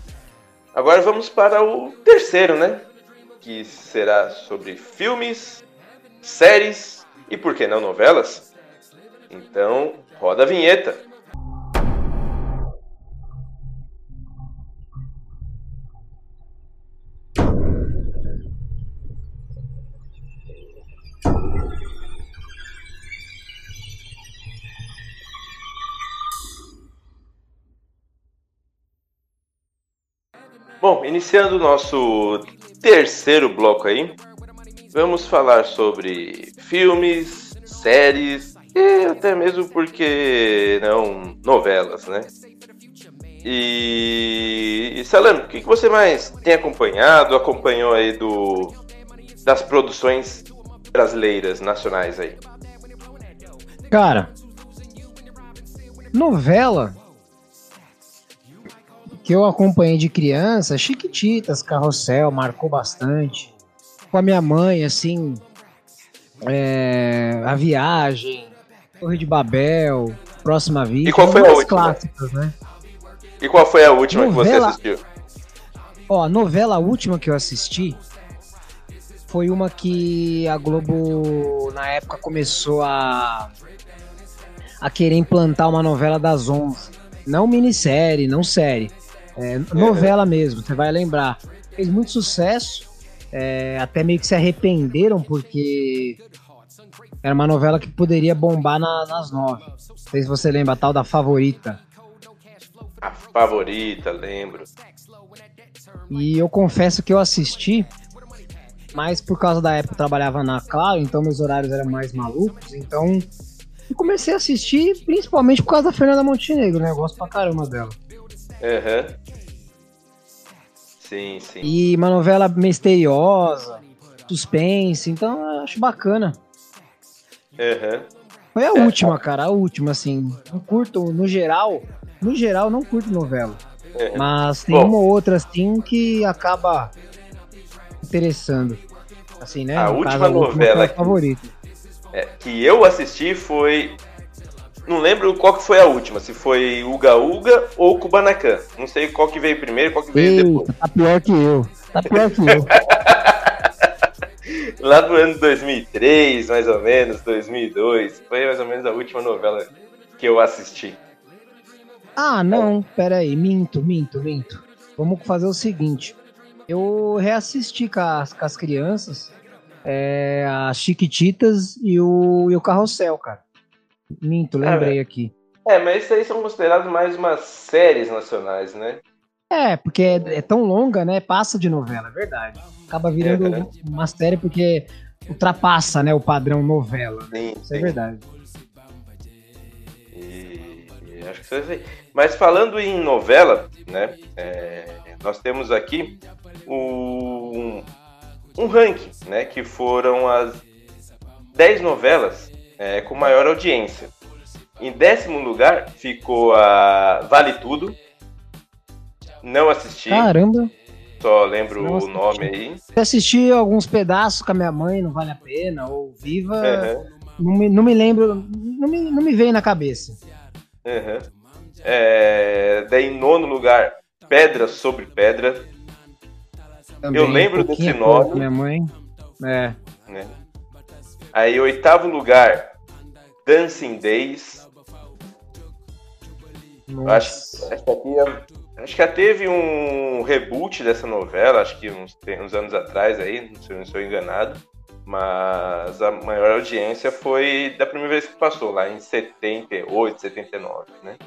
Agora vamos para o terceiro, né? Que será sobre filmes, séries e por que não novelas? Então, roda a vinheta. Iniciando o nosso terceiro bloco aí, vamos falar sobre filmes, séries e até mesmo porque não novelas, né? E, e Salame, o que, que você mais tem acompanhado, acompanhou aí do das produções brasileiras, nacionais aí? Cara, novela que eu acompanhei de criança, Chiquititas, Carrossel, marcou bastante. Com a minha mãe, assim, é, A Viagem, Torre de Babel, Próxima Vida. E qual foi a última? clássicas, né? E qual foi a última novela, que você assistiu? Ó, a novela última que eu assisti foi uma que a Globo, na época, começou a, a querer implantar uma novela das 11. Não minissérie, não série é, novela mesmo, você vai lembrar. Fez muito sucesso, é, até meio que se arrependeram, porque era uma novela que poderia bombar na, nas nove. Não sei se você lembra, a tal da Favorita. A Favorita, lembro. E eu confesso que eu assisti, mas por causa da época eu trabalhava na Claro, então meus horários eram mais malucos, então eu comecei a assistir principalmente por causa da Fernanda Montenegro, né? Eu gosto pra caramba dela. Uhum. Sim, sim. E uma novela misteriosa, suspense, então eu acho bacana. Uhum. Foi a é, última, cara, a última, assim. Não curto, no geral, no geral, não curto novela. Uhum. Mas tem Bom, uma ou outra, assim, que acaba interessando. Assim, né? A última caso, novela a última que, é, que eu assisti foi não lembro qual que foi a última, se foi Uga Uga ou Kubanacan. Não sei qual que veio primeiro, qual que veio Eita, depois. Tá pior que eu. Tá pior que eu. Lá do ano 2003, mais ou menos, 2002. Foi mais ou menos a última novela que eu assisti. Ah, não, pera aí, minto, minto, minto. Vamos fazer o seguinte. Eu reassisti com as, com as crianças é, as Chiquititas e o, e o Carrossel, cara. Minto, lembrei aqui. É, mas isso aí são considerados mais umas séries nacionais, né? É, porque é, é tão longa, né? Passa de novela, é verdade. Acaba virando É, uma série porque ultrapassa, né, o padrão novela. Sim, Isso é sim. verdade. E, e acho que aí. Mas falando em novela, né? é, nós temos aqui um, um ranking, né? Que foram as 10 novelas é, com maior audiência. Em décimo lugar ficou a Vale Tudo. Não assisti, Caramba, só lembro o nome aí. eu assisti alguns pedaços com a minha mãe, não vale a pena, ou Viva, Aham, não, me, não me lembro, não me, não me veio na cabeça. aham. É, daí em nono lugar, Pedra sobre Pedra. Também, Eu lembro um desse nome. com Minha mãe, é. né? Aí, oitavo lugar, Dancing Days. Eu Acho, Nossa. acho que é- acho que já teve um reboot dessa novela, acho que uns, uns anos atrás aí, se eu não estou enganado. Mas a maior audiência foi da primeira vez que passou, lá em 78, 79, né?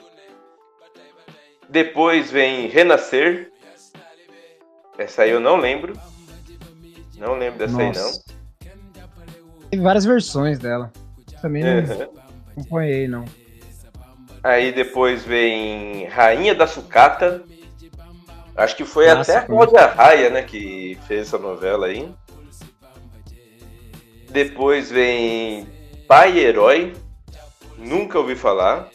Depois vem Renascer. Essa aí eu não lembro. Não lembro dessa aí, não. Nossa. Teve várias versões dela. Também não Uhum. acompanhei, não. Aí depois vem Rainha da Sucata. Acho que foi até a? Cláudia Raia, né, que fez essa novela aí. Depois vem Pai Herói. Nunca ouvi falar.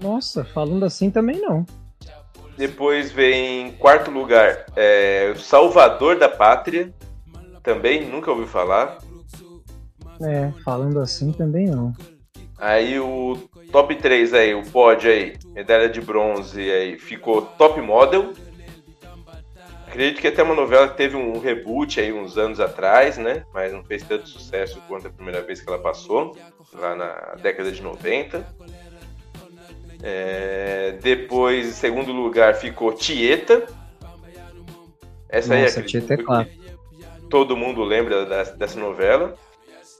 Nossa, falando assim também não. Depois vem em quarto lugar é, Salvador da Pátria. Também nunca ouvi falar. É, falando assim também não. Aí o top 3 aí, o pódio aí, medalha de bronze aí, ficou Top Model. Acredito que até uma novela que teve um reboot aí uns anos atrás, né? Mas não fez tanto sucesso quanto a primeira vez que ela passou, lá na década de 90. É, depois, em segundo lugar, ficou Tieta. Essa aí Nossa, acredito Tieta é claro. Todo mundo lembra dessa novela.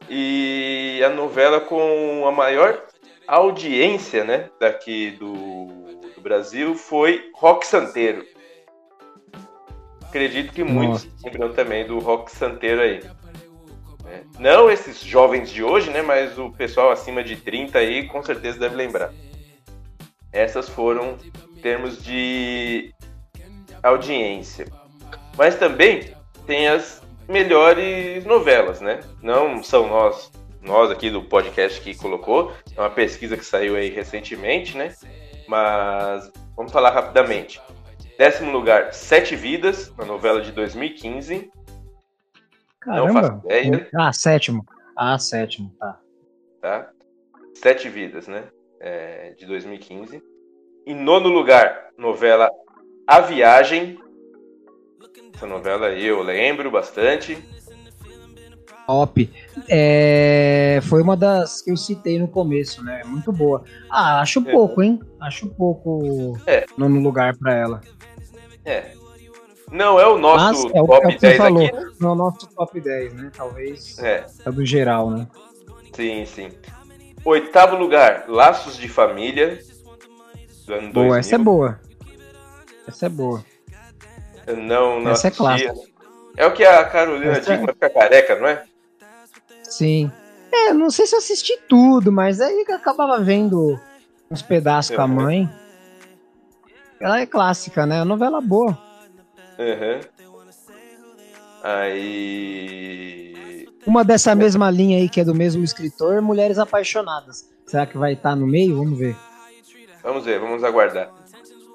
E a novela com a maior audiência né, daqui do, do Brasil foi Rock Santeiro. Acredito que muitos lembram também do Rock Santeiro aí. né? Não esses jovens de hoje, né? Mas o pessoal acima de 30 aí com certeza deve lembrar. Essas foram termos de audiência. Mas também tem as melhores novelas, né? Não são nós, nós aqui do podcast que colocou, é uma pesquisa que saiu aí recentemente, né? Mas vamos falar rapidamente. Décimo lugar, Sete Vidas, uma novela de 2015. Não faço Caramba. ideia. Ah, sétimo. Ah, sétimo, tá. tá? Sete Vidas, né? É, de 2015. Em nono lugar, novela A Viagem. Essa novela aí eu lembro bastante. Top. É, foi uma das que eu citei no começo, né? Muito boa. Ah, acho É. pouco, hein? Acho pouco É. nono lugar pra ela. É. Não é o nosso Mas é o- top é o que você 10 falou. aqui. né? No nosso top 10, né? Talvez É, é do geral, né? sim, sim. Oitavo lugar, Laços de Família. Do ano Boa, 2000. essa é boa. Essa é boa. Não, não Essa é assistia. É o que a Carolina Essa é- Dickman fica careca, não é? Sim. É, não sei se eu assisti tudo, mas aí que eu acabava vendo uns pedaços com a Uhum. mãe. Ela é clássica, né? A novela boa. Uhum. Aí. Uma dessa mesma linha aí, que é do mesmo escritor, Mulheres Apaixonadas. Será que vai estar no meio? Vamos ver. Vamos ver, vamos aguardar.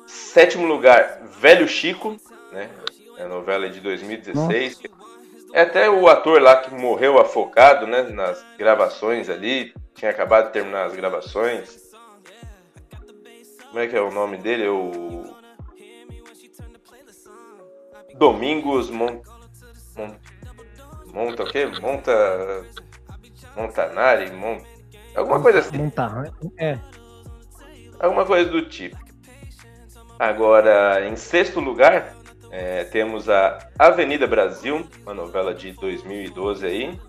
Sétimo lugar, Velho Chico, né? É a novela de 2016. É até o ator lá que morreu afogado, né? Nas gravações ali. Tinha acabado de terminar as gravações. Como é que é o nome dele? O. Domingos Mon... Mon... Monta o quê? Monta. Montanari? Mon... Alguma coisa assim. Montar. É. Alguma coisa do tipo. Agora, em sexto lugar, é, temos a Avenida Brasil, uma novela de 2012 aí,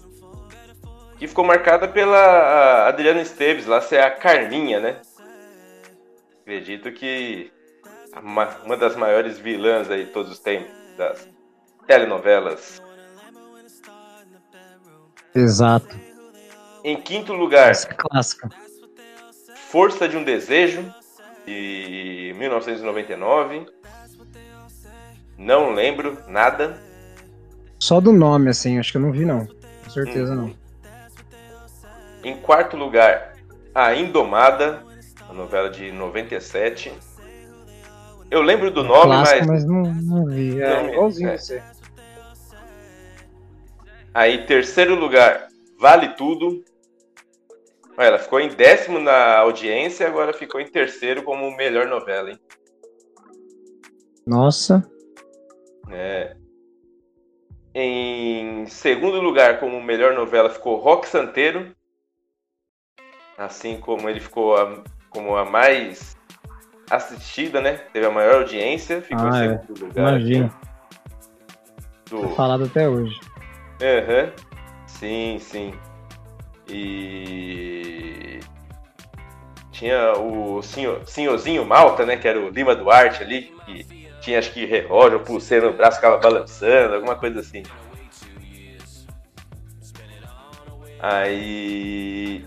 que ficou marcada pela Adriana Esteves, lá ser a Carminha, né? Acredito que uma, uma das maiores vilãs aí de todos os tempos das telenovelas. Exato. Em quinto lugar, Essa é clássica. Força de um Desejo, de 1999. Não lembro nada. Só do nome, assim, acho que eu não vi, não. Com certeza Hum. não. Em quarto lugar, A Indomada, a novela de 97. Eu lembro do nome, Clássico, mas mas não, não vi. É Não, igualzinho é. você. Aí, terceiro lugar, Vale Tudo. Olha, ela ficou em décimo na audiência, agora ficou em terceiro como melhor novela, hein? Nossa. É. Em segundo lugar, como melhor novela, ficou Rock Santeiro. Assim como ele ficou a, como a mais assistida, né? Teve a maior audiência, ficou Ah, em é. segundo lugar. Imagina. Do... Falado até hoje. Aham. Sim, sim. E tinha o senhor, senhorzinho Malta, né? Que era o Lima Duarte ali, que tinha acho que relógio, pulseira no braço, ficava balançando, alguma coisa assim. Aí,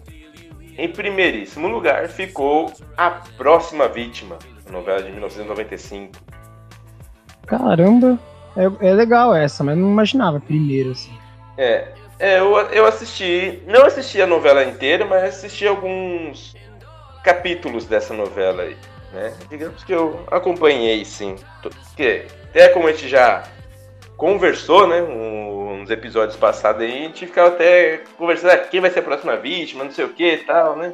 em primeiríssimo lugar, ficou A Próxima Vítima, novela de 1995. Caramba. É, é legal essa, mas não imaginava primeiro, assim. É, é eu, eu assisti, não assisti a novela inteira, mas assisti alguns capítulos dessa novela aí, né? Digamos que eu acompanhei, sim. Porque, até como a gente já conversou, né, uns episódios passados aí, a gente ficava até conversando, ah, quem vai ser a próxima vítima, não sei o que e tal, né?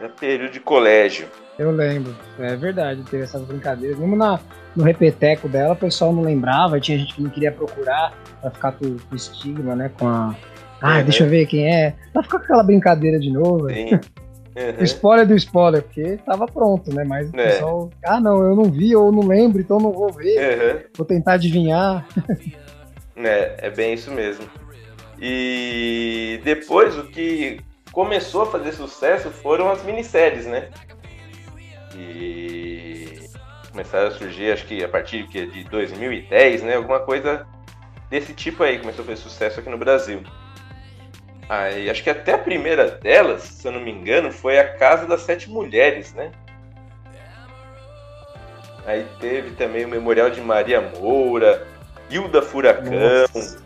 Era período de colégio. Eu lembro. É verdade, teve essas brincadeiras. Mesmo na, no repeteco dela, o pessoal não lembrava, tinha gente que não queria procurar pra ficar com, o estigma, né? Com a. Ah, Uhum. deixa eu ver quem é. Pra ficar com aquela brincadeira de novo. Sim. Uhum. Spoiler do spoiler, porque tava pronto, né? Mas o É. pessoal. Ah, não, eu não vi, ou não lembro, então não vou ver. Uhum. Vou tentar adivinhar. É, é bem isso mesmo. E depois o que começou a fazer sucesso foram as minisséries, né? E começaram a surgir, acho que a partir de 2010, né? Alguma coisa desse tipo aí começou a fazer sucesso aqui no Brasil. Aí, acho que até a primeira delas, se eu não me engano, foi a Casa das Sete Mulheres, né? Aí teve também o Memorial de Maria Moura, Hilda Furacão, Nossa.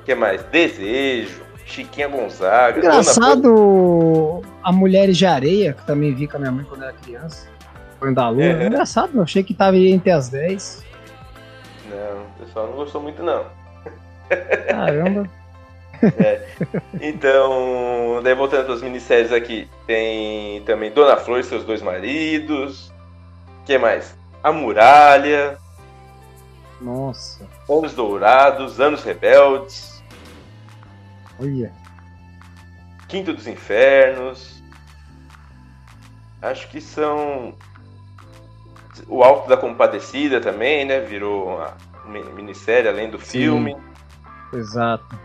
o que mais? Desejo, Chiquinha Gonzaga. Engraçado a Mulheres de Areia, que também vi com a minha mãe quando era criança. Foi da Lua. É. Engraçado, eu achei que tava aí entre as 10. Flor- Não, o pessoal não gostou muito não. Caramba. Então, daí voltando para as minisséries aqui, tem também Dona Flor e seus dois maridos. O que mais? A Muralha, Nossa. Anos Dourados, Anos Rebeldes, Olha. Quinto dos Infernos. Acho que são. O Alto da Compadecida também, né? Virou uma mi- minissérie além do Sim. filme. Exato.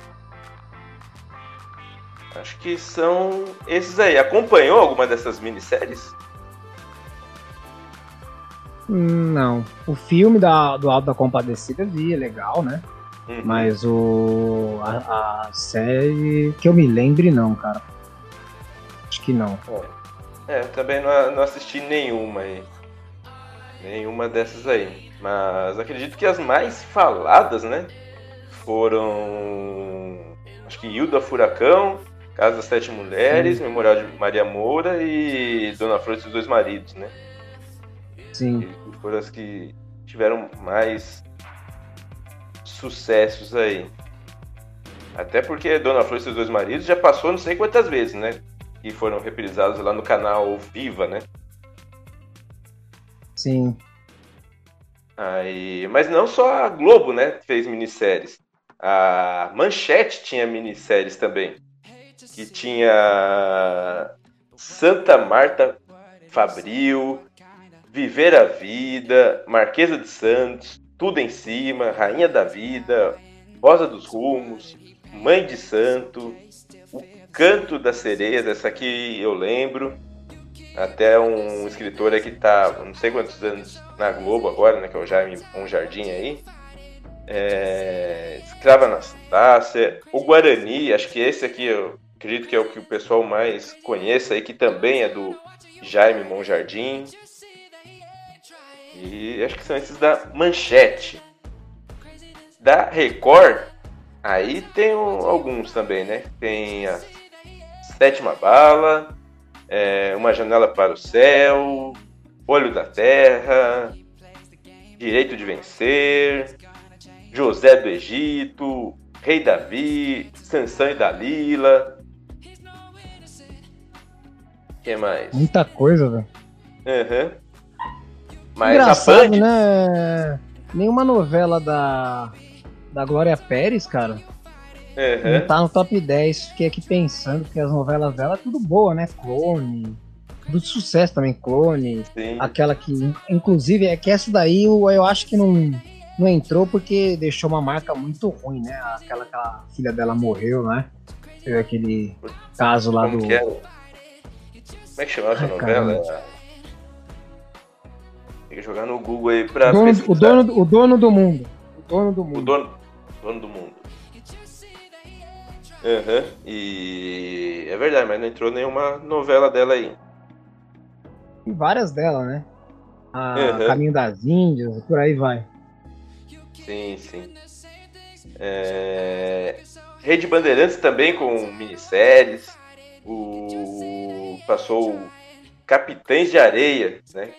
Acho que são esses aí. Acompanhou alguma dessas minisséries? Não. O filme da, do Alto da Compadecida vi, é legal, né? Uhum. Mas o. A, a série que eu me lembre, não, cara. Acho que não. É, eu também não, não assisti nenhuma aí. Nenhuma dessas aí. Mas acredito que as mais faladas, né? Foram. Acho que Hilda Furacão, Casa das Sete Mulheres, Memorial de Maria Moura e Dona Flor e seus dois maridos, né? Sim. Que foram as que tiveram mais sucessos aí. Até porque Dona Flor e seus dois maridos já passou não sei quantas vezes, né? Que foram reprisados lá no canal Viva, né? Sim. Aí, mas não só a Globo, né, fez minisséries. A Manchete tinha minisséries também. Que tinha Santa Marta Fabril, Viver a Vida, Marquesa de Santos, Tudo em Cima, Rainha da Vida, Rosa dos Rumos, Mãe de Santo, O Canto da Sereia, dessa aqui eu lembro. Até um escritor aí que tá, não sei quantos anos na Globo agora, né, que é o Jaime Um Jardim aí. É, Escrava Anastácia, o Guarani, acho que esse aqui eu acredito que é o que o pessoal mais conhece aí, que também é do Jaime Monjardim. E acho que são esses da Manchete. Da Record, aí tem alguns também, né? Tem a Sétima Bala, é, Uma Janela para o Céu, Olho da Terra, Direito de Vencer, José do Egito, Rei Davi, Sansão e Dalila. Que mais? Muita coisa, velho. Uhum. Mas Engraçado, a Band, né? Nenhuma novela da, da Glória Pérez, cara, Uhum. não tá no top 10. Fiquei aqui pensando, porque as novelas dela é tudo boa, né? Clone. Tudo de sucesso também, Clone. Sim. Aquela que, inclusive, é que essa daí eu, eu acho que não, não entrou porque deixou uma marca muito ruim, né? Aquela que a filha dela morreu, né? Teve aquele caso lá Como do. Como é que chama essa novela? Tem que jogar no Google aí pra O dono, pesquisar. o, dono, do- o dono do mundo. O dono do O mundo. dono, dono do mundo. Aham. E é verdade, mas não entrou nenhuma novela dela aí. Tem várias delas, né? A Uhum. Caminho das Índias, por aí vai. Sim, sim. É... Rede Bandeirantes também com minisséries. O... Passou o Capitães de Areia, né?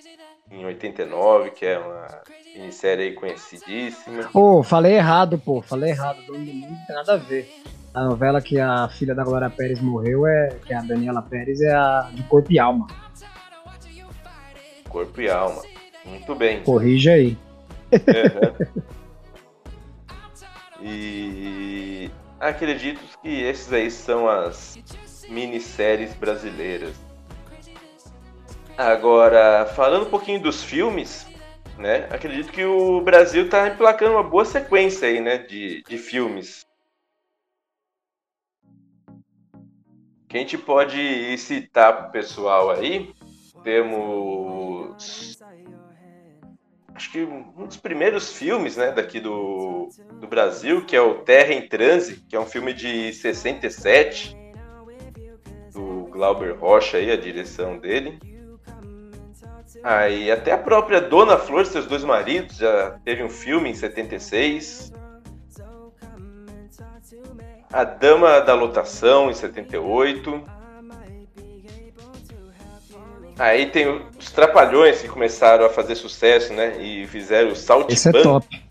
Em 89, que é uma minissérie aí conhecidíssima. Ô, falei errado, pô. Falei errado. Dono do mundo não tem nada a ver. A novela que a filha da Glória Pérez morreu, é, que é a Daniela Pérez, é a de Corpo e Alma. Corpo e Alma. Muito bem. Corrija aí. Uhum. E acredito que esses aí são as minisséries brasileiras. Agora, falando um pouquinho dos filmes, né? Acredito que o Brasil tá emplacando uma boa sequência aí, né? De, de filmes. Que a gente pode citar pro pessoal aí. Temos acho que um dos primeiros filmes né, daqui do, do Brasil, que é o Terra em Transe, que é um filme de 67, do Glauber Rocha aí, a direção dele. Aí até a própria Dona Flor, seus dois maridos, já teve um filme em 76. A Dama da Lotação, em 78. Aí tem os Trapalhões que começaram a fazer sucesso, né? E fizeram o Saltimbanco. Esse é top.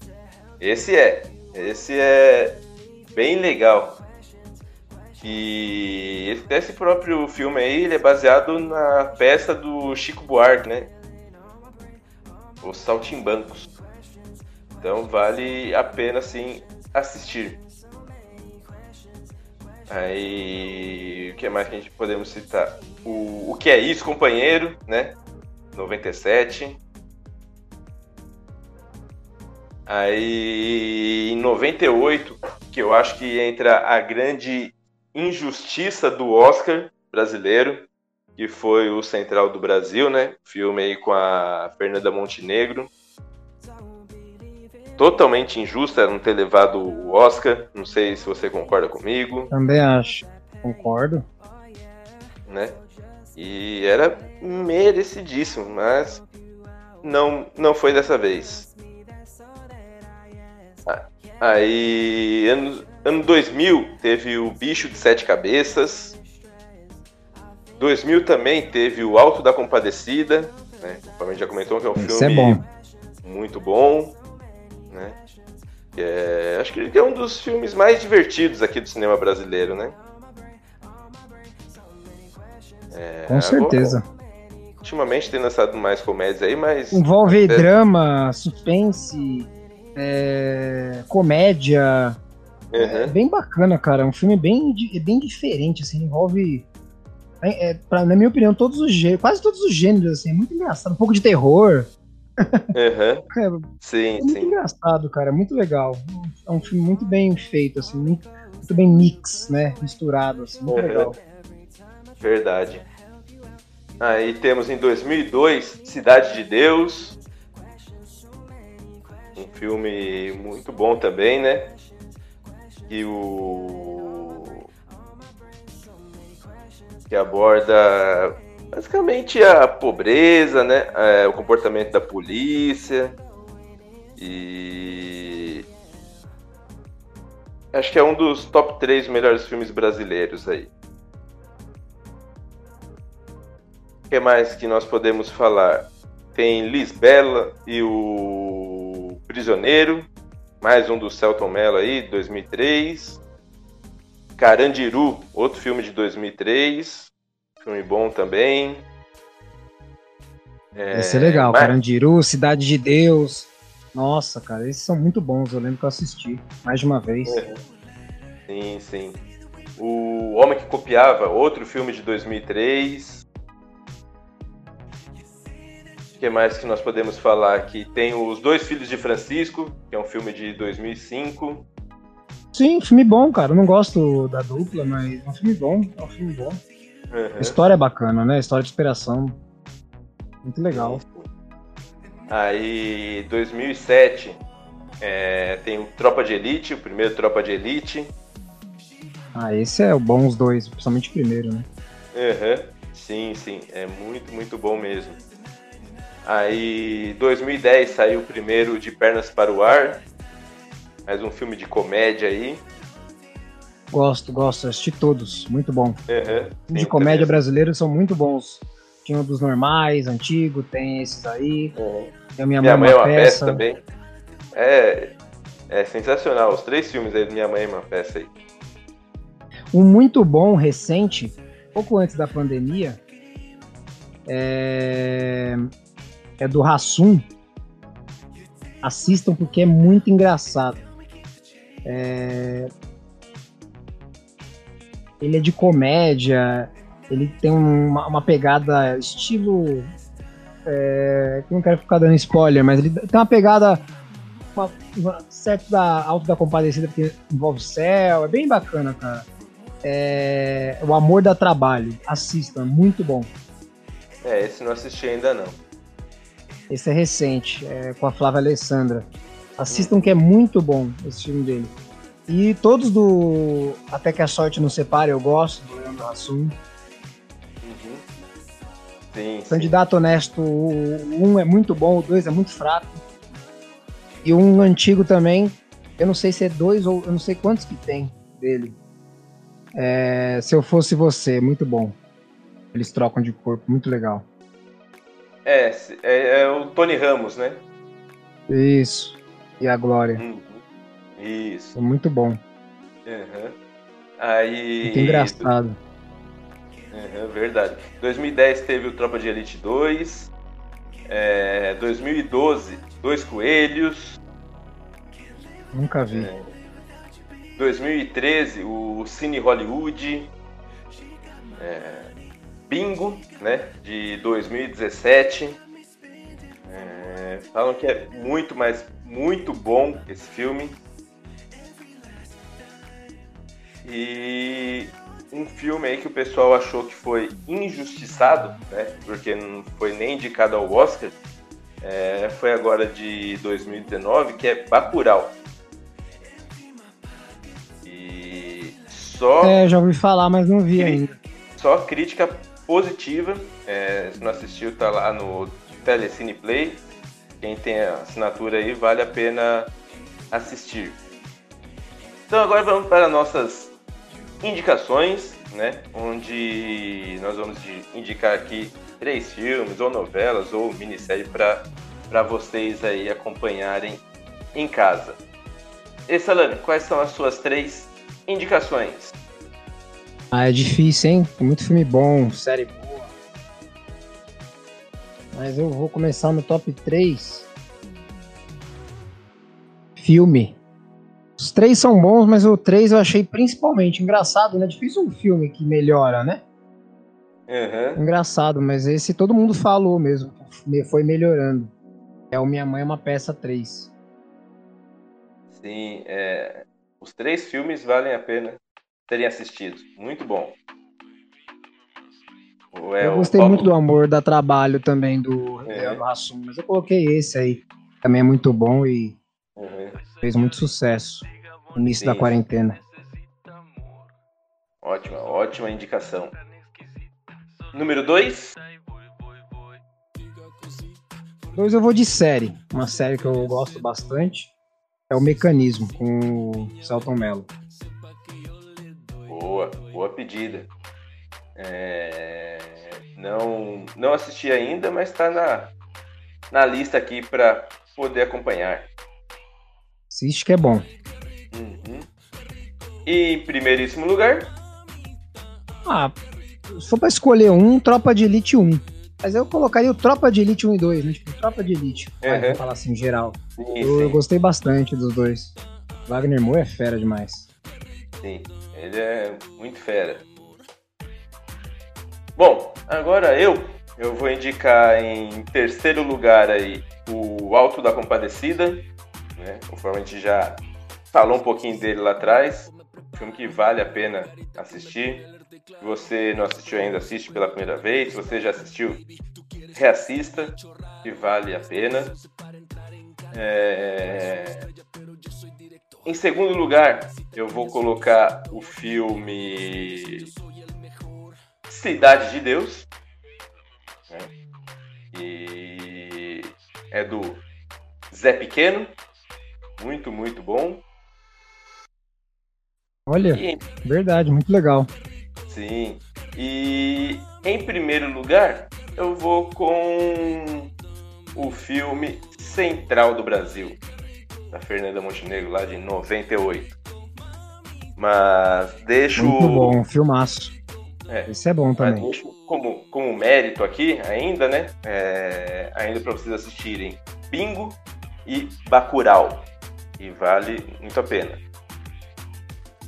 Esse é. Esse é bem legal. E esse- esse próprio filme aí, ele é baseado na peça do Chico Buarque, né? Os Saltimbancos. Então vale a pena, sim, assistir. Aí, o que mais que a gente podemos citar? O, o que é isso, companheiro, né? 97. Aí, em 98, que eu acho que entra a grande injustiça do Oscar brasileiro, que foi o Central do Brasil, né? Filme aí com a Fernanda Montenegro. Totalmente injusta não ter levado o Oscar. Não sei se você concorda comigo, Também acho. Concordo. né? E era merecidíssimo, mas não, não foi dessa vez. Ah, Aí, ano, ano 2000, teve o Bicho de Sete Cabeças. 2000 também teve o Alto da Compadecida, né? Como já comentou, que é um Esse filme é bom. muito bom, né? É- acho que é um dos filmes mais divertidos aqui do cinema brasileiro, né? É, Com certeza. ultimamente tem lançado mais comédias aí, mas Envolve É. drama, suspense, é, comédia. É Uhum. bem bacana, cara. É um filme bem, é bem diferente, assim, envolve. É, é, pra- na minha opinião, todos os gêneros, quase todos os gêneros, assim, é muito engraçado. Um pouco de terror. Uhum. É, sim, é muito sim. engraçado, cara. É muito legal. É um filme muito bem feito, assim, muito, muito bem mix, né? Misturado, assim, muito uhum. legal. Verdade. Aí temos em 2002 Cidade de Deus. Um filme muito bom também, né? E o. que aborda basicamente a pobreza, né? É, o comportamento da polícia. E. Acho que é um dos top 3 melhores filmes brasileiros aí. O que mais que nós podemos falar? Tem Lisbela e o Prisioneiro, mais um do Celton Mello aí, 2003. Carandiru, outro filme de 2003, filme bom também. É, Esse é legal, mas... Carandiru, Cidade de Deus. Nossa, cara, esses são muito bons, eu lembro que eu assisti mais de uma vez. É. Sim, sim. O Homem que Copiava, outro filme de 2003. O que mais que nós podemos falar aqui? Tem Os Dois Filhos de Francisco, que é um filme de 2005. Sim, filme bom, cara. Eu não gosto da dupla, mas é um filme bom. É um filme bom. Uhum. A história é bacana, né? A história de inspiração. Muito legal. Aí, 2007, é, tem o Tropa de Elite, o primeiro Tropa de Elite. Ah, esse é o bom os dois, principalmente o primeiro, né? Uhum. Sim, sim. É muito, muito bom mesmo. Aí, 2010 saiu o primeiro De Pernas para o Ar, mais um filme de comédia aí. Gosto, gosto, assisti todos, muito bom. Uhum, de comédia brasileiros são muito bons. Tinha um dos normais, antigo, tem esses aí. Uhum. Tem Minha, Minha Mãe, é uma, peça. peça. também. É, é sensacional, os três filmes aí do Minha Mãe é uma peça aí. Um muito bom, recente, pouco antes da pandemia, é é do Rassum. Assistam porque é muito engraçado. É... Ele é de comédia, ele tem uma, uma pegada estilo. É... não quero ficar dando spoiler, mas ele tem uma pegada uma, uma, certo da Alto da Compadecida, porque envolve céu, é bem bacana, cara. É, o Amor da Trabalho, assistam, é muito bom. É, esse não assisti ainda não. Esse é recente, é com a Flávia Alessandra. Assistam que é muito bom esse filme dele. E todos do Até que a Sorte Nos Separe, eu gosto, do Leandro Hassum. Uhum. Sim, Candidato sim. Honesto, o 1 um é muito bom, o 2 é muito fraco. E um antigo também, eu não sei se é dois ou eu não sei quantos que tem dele. É, se eu fosse você, muito bom. Eles trocam de corpo, muito legal. É, é, é, o Tony Ramos, né? Isso. E a Glória. Uhum. Isso. É muito bom. Uhum. Aí. Muito engraçado. Uhum, verdade. 2010 teve o Tropa de Elite 2. É, 2012, Dois Coelhos. Nunca vi. É, 2013, o Cine Hollywood. É, Bingo, né, de 2017. É, falam que é muito, mas muito bom esse filme. E um filme aí que o pessoal achou que foi injustiçado, né, porque não foi nem indicado ao Oscar, é, foi agora de 2019, que é Bacurau. E só... É, já ouvi falar, mas não vi ainda. Só crítica positiva. É, se não assistiu, tá lá no Telecine Play. Quem tem a assinatura aí, vale a pena assistir. Então agora vamos para nossas indicações, né? Onde nós vamos indicar aqui três filmes, ou novelas, ou minissérie para vocês aí acompanharem em casa. E Salame, quais são as suas três indicações? Ah, é difícil, hein? Tem muito filme bom, série boa. Mas eu vou começar no top 3. Filme. Os três são bons, mas o 3 eu achei principalmente engraçado, né? Difícil um filme que melhora, né? Uhum. Engraçado, mas esse todo mundo falou mesmo. Foi melhorando. É o Minha Mãe é uma Peça 3. Sim, é, os três filmes valem a pena terem assistido. Muito bom. É eu gostei muito do Amor da Trabalho também, do é. Hassum, mas eu coloquei esse aí. Também é muito bom e uhum. fez muito sucesso no início Sim. da quarentena. Ótima, ótima indicação. Número 2? Dois eu vou de série. Uma série que eu gosto bastante é o Mecanismo, com o Celton Mello. Boa, pedida. É... Não, não assisti ainda, mas está na, na lista aqui para poder acompanhar. Assiste que é bom. Uhum. E em primeiríssimo lugar? Ah, se for para escolher um, Tropa de Elite 1. Mas eu colocaria o Tropa de Elite 1 e 2, né? Tipo, Tropa de Elite. Uhum. Falar assim, geral. Sim, eu, sim. eu, gostei bastante dos dois. Wagner Moore é fera demais. Sim, ele é muito fera. Bom, agora eu, eu vou indicar em terceiro lugar aí o Alto da Compadecida, né? Conforme a gente já falou um pouquinho dele lá atrás. Filme que vale a pena assistir. Se você não assistiu ainda, assiste pela primeira vez. Se você já assistiu, reassista, que vale a pena. É... Em segundo lugar, eu vou colocar o filme Cidade de Deus. Né? E é do Zé Pequeno. Muito, muito bom. Olha, e... verdade, muito legal. Sim. E em primeiro lugar, eu vou com o filme Central do Brasil, da Fernanda Montenegro, lá de 98. Mas deixo. Muito bom, filmaço. É, Esse é bom também. Deixo como, como mérito aqui, ainda, né? É, ainda para vocês assistirem Bingo e Bacurau. E vale muito a pena.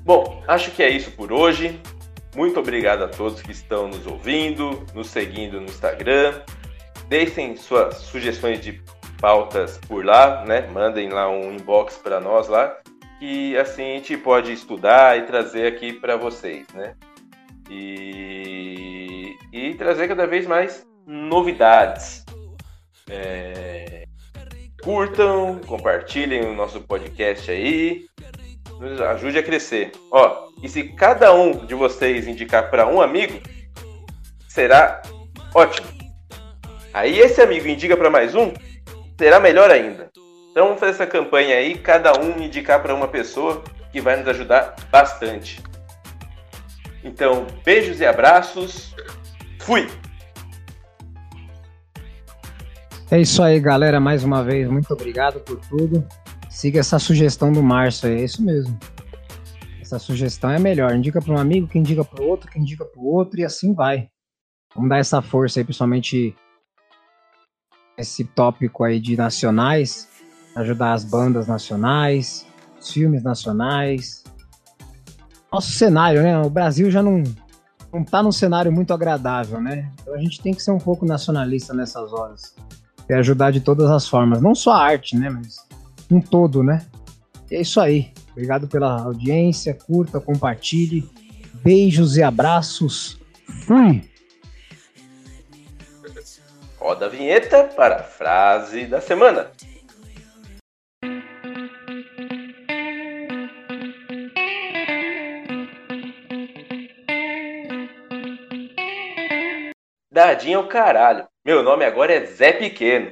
Bom, acho que é isso por hoje. Muito obrigado a todos que estão nos ouvindo, nos seguindo no Instagram. Deixem suas sugestões de pautas por lá, né? Mandem lá um inbox para nós lá, que assim a gente pode estudar e trazer aqui para vocês, né? E, e trazer cada vez mais novidades. É... Curtam, compartilhem o nosso podcast aí, nos ajude a crescer. Ó, e se cada um de vocês indicar para um amigo, será ótimo. Aí esse amigo indica para mais um, será melhor ainda. Então vamos fazer essa campanha aí, cada um indicar para uma pessoa que vai nos ajudar bastante. Então, beijos e abraços. Fui! É isso aí, galera. Mais uma vez, muito obrigado por tudo. Siga essa sugestão do Márcio, é isso mesmo. Essa sugestão é melhor. Indica para um amigo, que indica para o outro, que indica para o outro e assim vai. Vamos dar essa força aí, principalmente esse tópico aí de nacionais, ajudar as bandas nacionais, os filmes nacionais. Nosso cenário, né? O Brasil já não não tá num cenário muito agradável, né? Então a gente tem que ser um pouco nacionalista nessas horas. E ajudar de todas as formas, não só a arte, né, mas um todo, né? E é isso aí. Obrigado pela audiência, curta, compartilhe. Beijos e abraços. Fui! Roda a vinheta para a frase da semana. Dadinho é o caralho. Meu nome agora é Zé Pequeno.